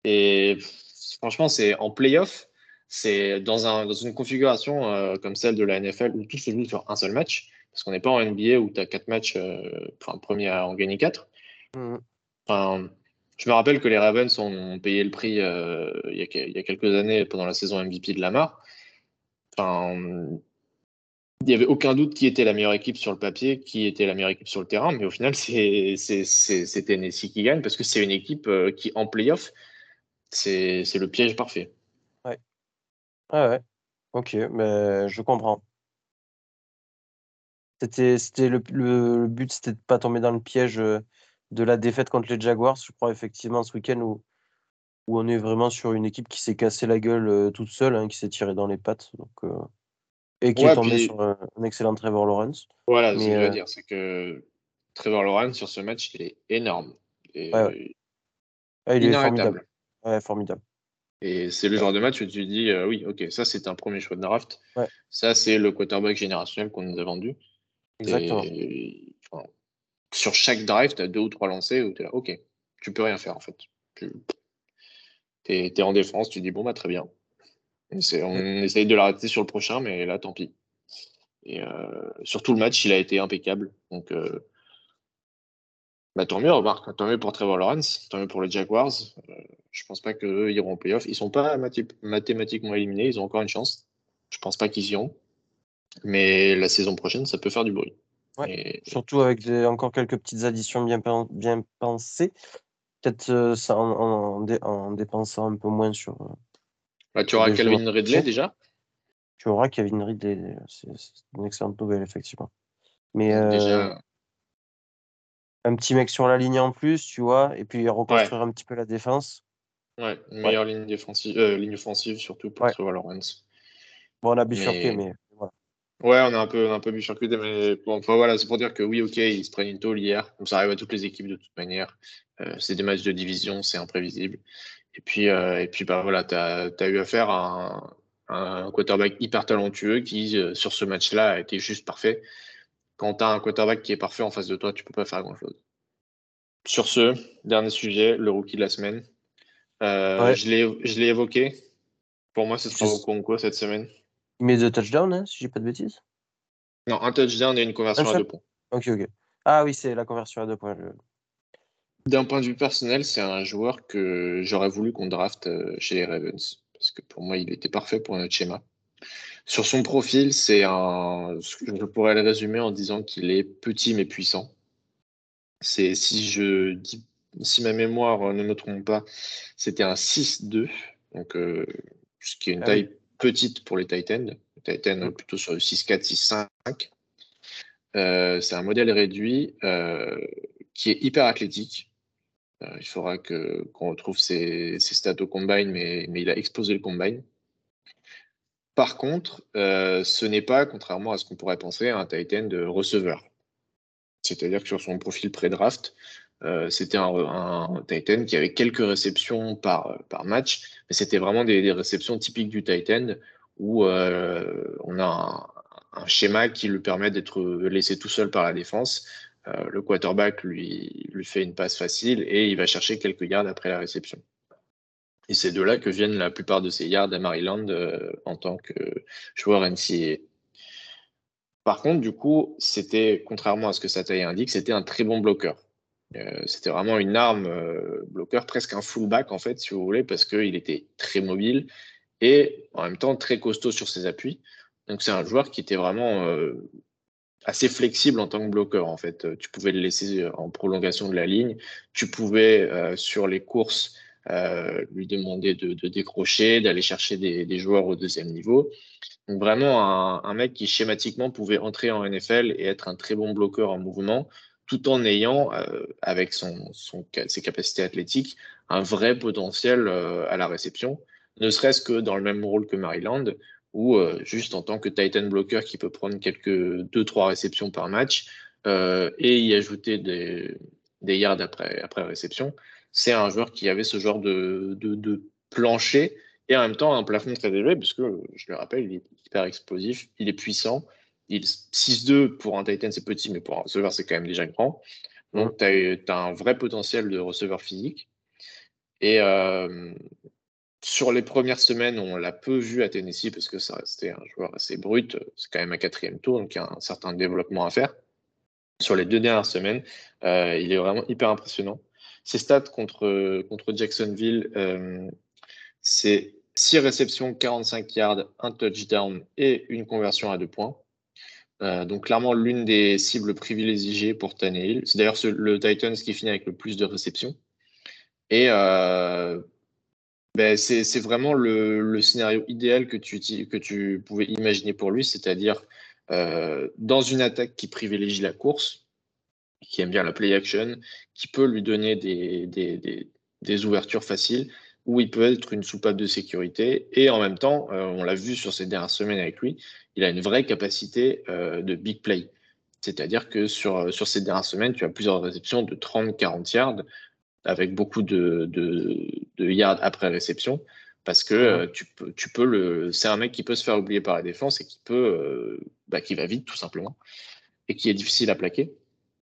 Speaker 2: Et pff, franchement, c'est en playoff, c'est dans, un, dans une configuration euh, comme celle de la NFL où tout se joue sur un seul match. Parce qu'on n'est pas en NBA où tu as quatre matchs, euh, premier à en gagner quatre.
Speaker 3: Mhm.
Speaker 2: Enfin, je me rappelle que les Ravens ont payé le prix euh, il, y a, que- il y a quelques années pendant la saison MVP de Lamar. Enfin, il n'y avait aucun doute qui était la meilleure équipe sur le papier, qui était la meilleure équipe sur le terrain, mais au final, c'est Tennessee qui gagne parce que c'est une équipe euh, qui, en playoff, c'est le piège parfait.
Speaker 3: Ouais, ouais. Ok, mais je comprends. C'était, le, le, le but, c'était de pas tomber dans le piège euh, de la défaite contre les Jaguars, je crois, effectivement, ce week-end où, où on est vraiment sur une équipe qui s'est cassé la gueule euh, toute seule, hein, qui s'est tirée dans les pattes. Donc, euh, et qui
Speaker 2: Ouais,
Speaker 3: est tombée
Speaker 2: puis-
Speaker 3: sur un, un excellent Trevor Lawrence.
Speaker 2: Voilà, ce que je veux
Speaker 3: euh,
Speaker 2: dire, c'est que Trevor Lawrence, sur ce match, il est énorme. Et,
Speaker 3: Ouais, Ah, il est formidable. Ouais, formidable.
Speaker 2: Et c'est le genre de match où tu dis, euh, oui, ok, ça c'est un premier choix de draft.
Speaker 3: Ouais.
Speaker 2: Ça c'est le quarterback générationnel qu'on nous a vendu.
Speaker 3: Exactement.
Speaker 2: Et, enfin, sur chaque drive, tu as deux ou trois lancers où tu es là, ok, tu peux rien faire en fait. Tu es, en défense, tu dis, bon, bah très bien. On essaye de l'arrêter sur le prochain, mais là, tant pis. Et euh, sur tout le match, il a été impeccable. Donc, euh, bah, tant mieux, remarque. Tant mieux pour Trevor Lawrence, tant mieux pour les Jaguars. Euh, je pense pas qu'eux iront en playoff. Ils sont pas mathé- mathématiquement éliminés, ils ont encore une chance. Je pense pas qu'ils y ont. Mais la saison prochaine, ça peut faire du bruit.
Speaker 3: Ouais.
Speaker 2: Et-
Speaker 3: Surtout avec des- encore quelques petites additions bien, pen- bien pensées. Peut-être euh, ça en, en dé- en dépensant un peu moins sur. euh,
Speaker 2: bah, tu auras Calvin
Speaker 3: joueurs.
Speaker 2: Ridley déjà.
Speaker 3: Tu auras Kevin Ridley. C'est c'est une excellente nouvelle, effectivement. Mais euh,
Speaker 2: Déjà,
Speaker 3: un petit mec sur la ligne en plus, tu vois, et puis reconstruire un petit peu la défense.
Speaker 2: ouais, une meilleure ligne défensive, euh, ligne offensive, surtout pour. Trevor Lawrence.
Speaker 3: Bon, on a bifurqué,
Speaker 2: Mais-
Speaker 3: mais voilà.
Speaker 2: Ouais, on a un peu, un peu mais bon, enfin, voilà, c'est pour dire que oui, ok, ils se prennent une tôle hier, comme ça arrive à toutes les équipes de toute manière. Euh, c'est des matchs de division, c'est imprévisible. Et puis, euh, et puis bah, voilà, tu as, eu affaire à un, un quarterback hyper talentueux qui, sur ce match-là, a été juste parfait. Quand tu as un quarterback qui est parfait en face de toi, tu peux pas faire grand-chose. Sur ce, dernier sujet, le rookie de la semaine. Euh,
Speaker 3: Ouais.
Speaker 2: Je l'ai évoqué. Pour moi, ce sera Okonkwo cette semaine.
Speaker 3: Il met deux touchdowns, hein, si j'ai pas de bêtises.
Speaker 2: Non, un touchdown et une conversion
Speaker 3: Un
Speaker 2: à deux points.
Speaker 3: Ok, ok. Ah oui, c'est la conversion à deux points.
Speaker 2: D'un point de vue personnel, c'est un joueur que j'aurais voulu qu'on draft euh, chez les Ravens. Parce que pour moi, il était parfait pour notre schéma. Sur son profil, c'est un. Je pourrais le résumer en disant qu'il est petit mais puissant. C'est si je dis, si ma mémoire ne me trompe pas, c'était un 6-2, donc euh, ce qui est une
Speaker 3: Ah
Speaker 2: taille petite pour les Titans. Les Titans
Speaker 3: Mm.
Speaker 2: plutôt sur le 6-4, 6-5. Euh, c'est un modèle réduit euh, qui est hyper athlétique. Euh, il faudra que qu'on retrouve ses, ses stats au combine, mais, mais il a explosé le combine. Par contre, euh, ce n'est pas, contrairement à ce qu'on pourrait penser, un Titan de receveur. C'est-à-dire que sur son profil pré-draft, euh, c'était un, un, Titan qui avait quelques réceptions par, match, mais c'était vraiment des, réceptions typiques du Titan où euh, on a un, schéma qui lui permet d'être laissé tout seul par la défense. Euh, le quarterback lui, lui fait une passe facile et il va chercher quelques yards après la réception. Et c'est de là que viennent la plupart de ces yards à Maryland euh, en tant que joueur NCAA. Par contre, du coup, c'était, contrairement à ce que sa taille indique, c'était un très bon bloqueur. Euh, c'était vraiment une arme euh, bloqueur, presque un fullback en fait, si vous voulez, parce qu'il était très mobile et en même temps très costaud sur ses appuis. Donc c'est un joueur qui était vraiment assez flexible en tant que bloqueur en fait. Tu pouvais le laisser en prolongation de la ligne, tu pouvais sur les courses euh, lui demander de, décrocher, d'aller chercher des, joueurs au deuxième niveau. Donc vraiment un, mec qui schématiquement pouvait entrer en NFL et être un très bon bloqueur en mouvement, tout en ayant, euh, avec ses capacités athlétiques, un vrai potentiel euh, à la réception, ne serait-ce que dans le même rôle que Maryland, ou juste en tant que Titan blocker qui peut prendre quelques 2-3 réceptions par match et y ajouter des, des yards après, après réception. C'est un joueur qui avait ce genre de, de, de, plancher et en même temps un plafond très élevé, parce que je le rappelle, il est hyper explosif, il est puissant. Il 6-2 pour un Titan, c'est petit, mais pour un receveur, c'est quand même déjà grand. Donc, tu as, as, un vrai potentiel de receveur physique. Et euh, sur les premières semaines, on l'a peu vu à Tennessee parce que ça restait un joueur assez brut. C'est quand même un quatrième tour, donc il y a un certain développement à faire. Sur les deux dernières semaines, euh, il est vraiment hyper impressionnant. Ses stats contre, contre Jacksonville, euh, c'est 6 réceptions, 45 yards, un touchdown et une conversion à deux points. Euh, donc clairement l'une des cibles privilégiées pour Tannehill. C'est d'ailleurs le Titans qui finit avec le plus de réceptions. Et euh, ben c'est vraiment le, le, scénario idéal que tu, que tu pouvais imaginer pour lui, c'est-à-dire dans une attaque qui privilégie la course, qui aime bien la play action, qui peut lui donner des, des, des, des ouvertures faciles, où il peut être une soupape de sécurité. Et en même temps, euh, on l'a vu sur ces dernières semaines avec lui, il a une vraie capacité euh, de big play. C'est-à-dire que sur, sur ces dernières semaines, tu as plusieurs réceptions de 30-40 yards avec beaucoup de, de, yards après réception, parce que tu peux, tu peux le. C'est un mec qui peut se faire oublier par la défense et qui peut, bah, qui va vite tout simplement et qui est difficile à plaquer.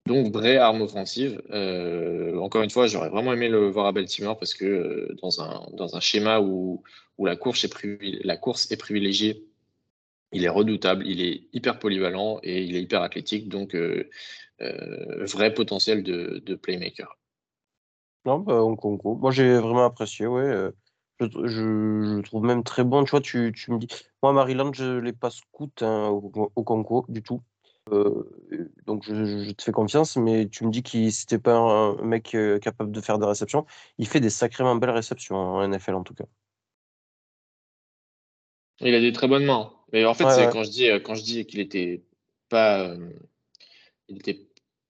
Speaker 2: Donc, vraie arme offensive. Euh, encore une fois, j'aurais vraiment aimé le voir à Baltimore parce que euh, dans, un, dans un schéma où, où la, course est la course est privilégiée, il est redoutable, il est hyper polyvalent et il est hyper athlétique. Donc, euh, vrai potentiel de, playmaker.
Speaker 3: Non, bah, on, Moi, j'ai vraiment apprécié, ouais. Je, je, trouve même très bon. Tu vois, tu, tu me dis. Moi, Maryland, je ne l'ai pas scout hein, au, au Congo du tout. Euh, donc je, te fais confiance, mais tu me dis qu'il c'était pas un mec euh, capable de faire des réceptions. Il fait des sacrément belles réceptions en NFL en tout cas.
Speaker 2: Il a des très bonnes mains. Mais en fait, c'est quand je dis euh, quand je dis qu'il était pas il était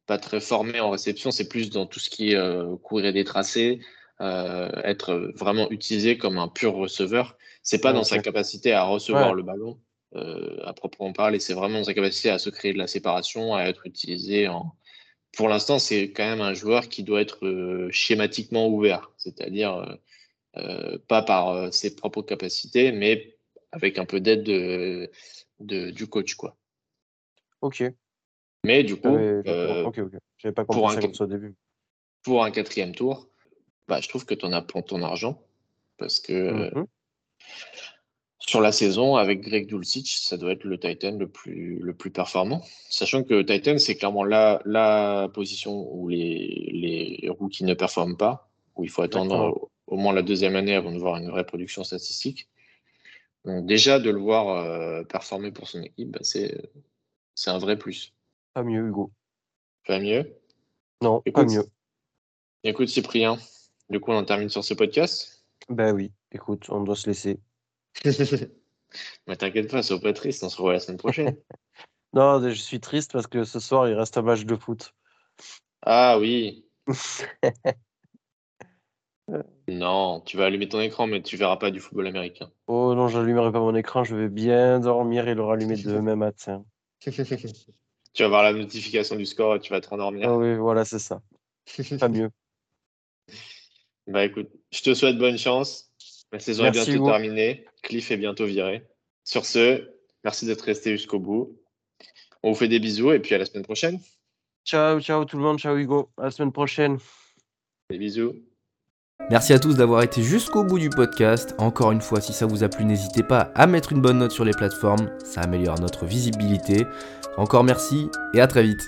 Speaker 2: pas très formé en réception, c'est plus dans tout ce qui est courir des tracés, être vraiment utilisé comme un pur receveur. C'est pas dans sa capacité à recevoir le ballon. Euh, à proprement parler. C'est vraiment sa capacité à se créer de la séparation, à être utilisé en. Pour l'instant, c'est quand même un joueur qui doit être euh, schématiquement ouvert, c'est-à-dire euh, pas par ses propres capacités, mais avec un peu d'aide de, du coach, quoi.
Speaker 3: Ok.
Speaker 2: Mais du coup,
Speaker 3: pas pour un, au début.
Speaker 2: Pour un quatrième tour, bah, je trouve que tu en as pour ton argent parce que. Mm-hmm sur la saison, avec Greg Dulcich, ça doit être le Titan le plus, le plus performant. Sachant que Titan, c'est clairement la, la position où les, les rookies ne performent pas, où il faut attendre au, moins la deuxième année avant de voir une vraie production statistique. Donc déjà, de le voir euh, performer pour son équipe, bah, c'est, c'est un vrai plus.
Speaker 3: Pas mieux, Hugo.
Speaker 2: Pas mieux?
Speaker 3: Non, pas mieux.
Speaker 2: Écoute, Cyprien, du coup, on termine sur ce podcast?
Speaker 3: Ben oui, écoute, on doit se laisser.
Speaker 2: Mais t'inquiète pas, sois pas triste, on se revoit la semaine prochaine.
Speaker 3: non, je suis triste parce que ce soir, il reste un match de foot.
Speaker 2: Ah oui. non, tu vas allumer ton écran, mais tu verras pas du football américain.
Speaker 3: Oh non, j'allumerai pas mon écran, je vais bien dormir et le rallumer demain matin.
Speaker 2: tu vas voir la notification du score et tu vas te rendormir.
Speaker 3: Oh oui, voilà, c'est ça. Pas mieux.
Speaker 2: Bah écoute, je te souhaite bonne chance. La saison est bientôt terminée. Cliff est bientôt viré. Sur ce, merci d'être resté jusqu'au bout. On vous fait des bisous et puis à la semaine prochaine.
Speaker 3: Ciao, ciao tout le monde. Ciao Hugo. À la semaine prochaine.
Speaker 2: Des bisous.
Speaker 1: Merci à tous d'avoir été jusqu'au bout du podcast. Encore une fois, si ça vous a plu, n'hésitez pas à mettre une bonne note sur les plateformes. Ça améliore notre visibilité. Encore merci et à très vite.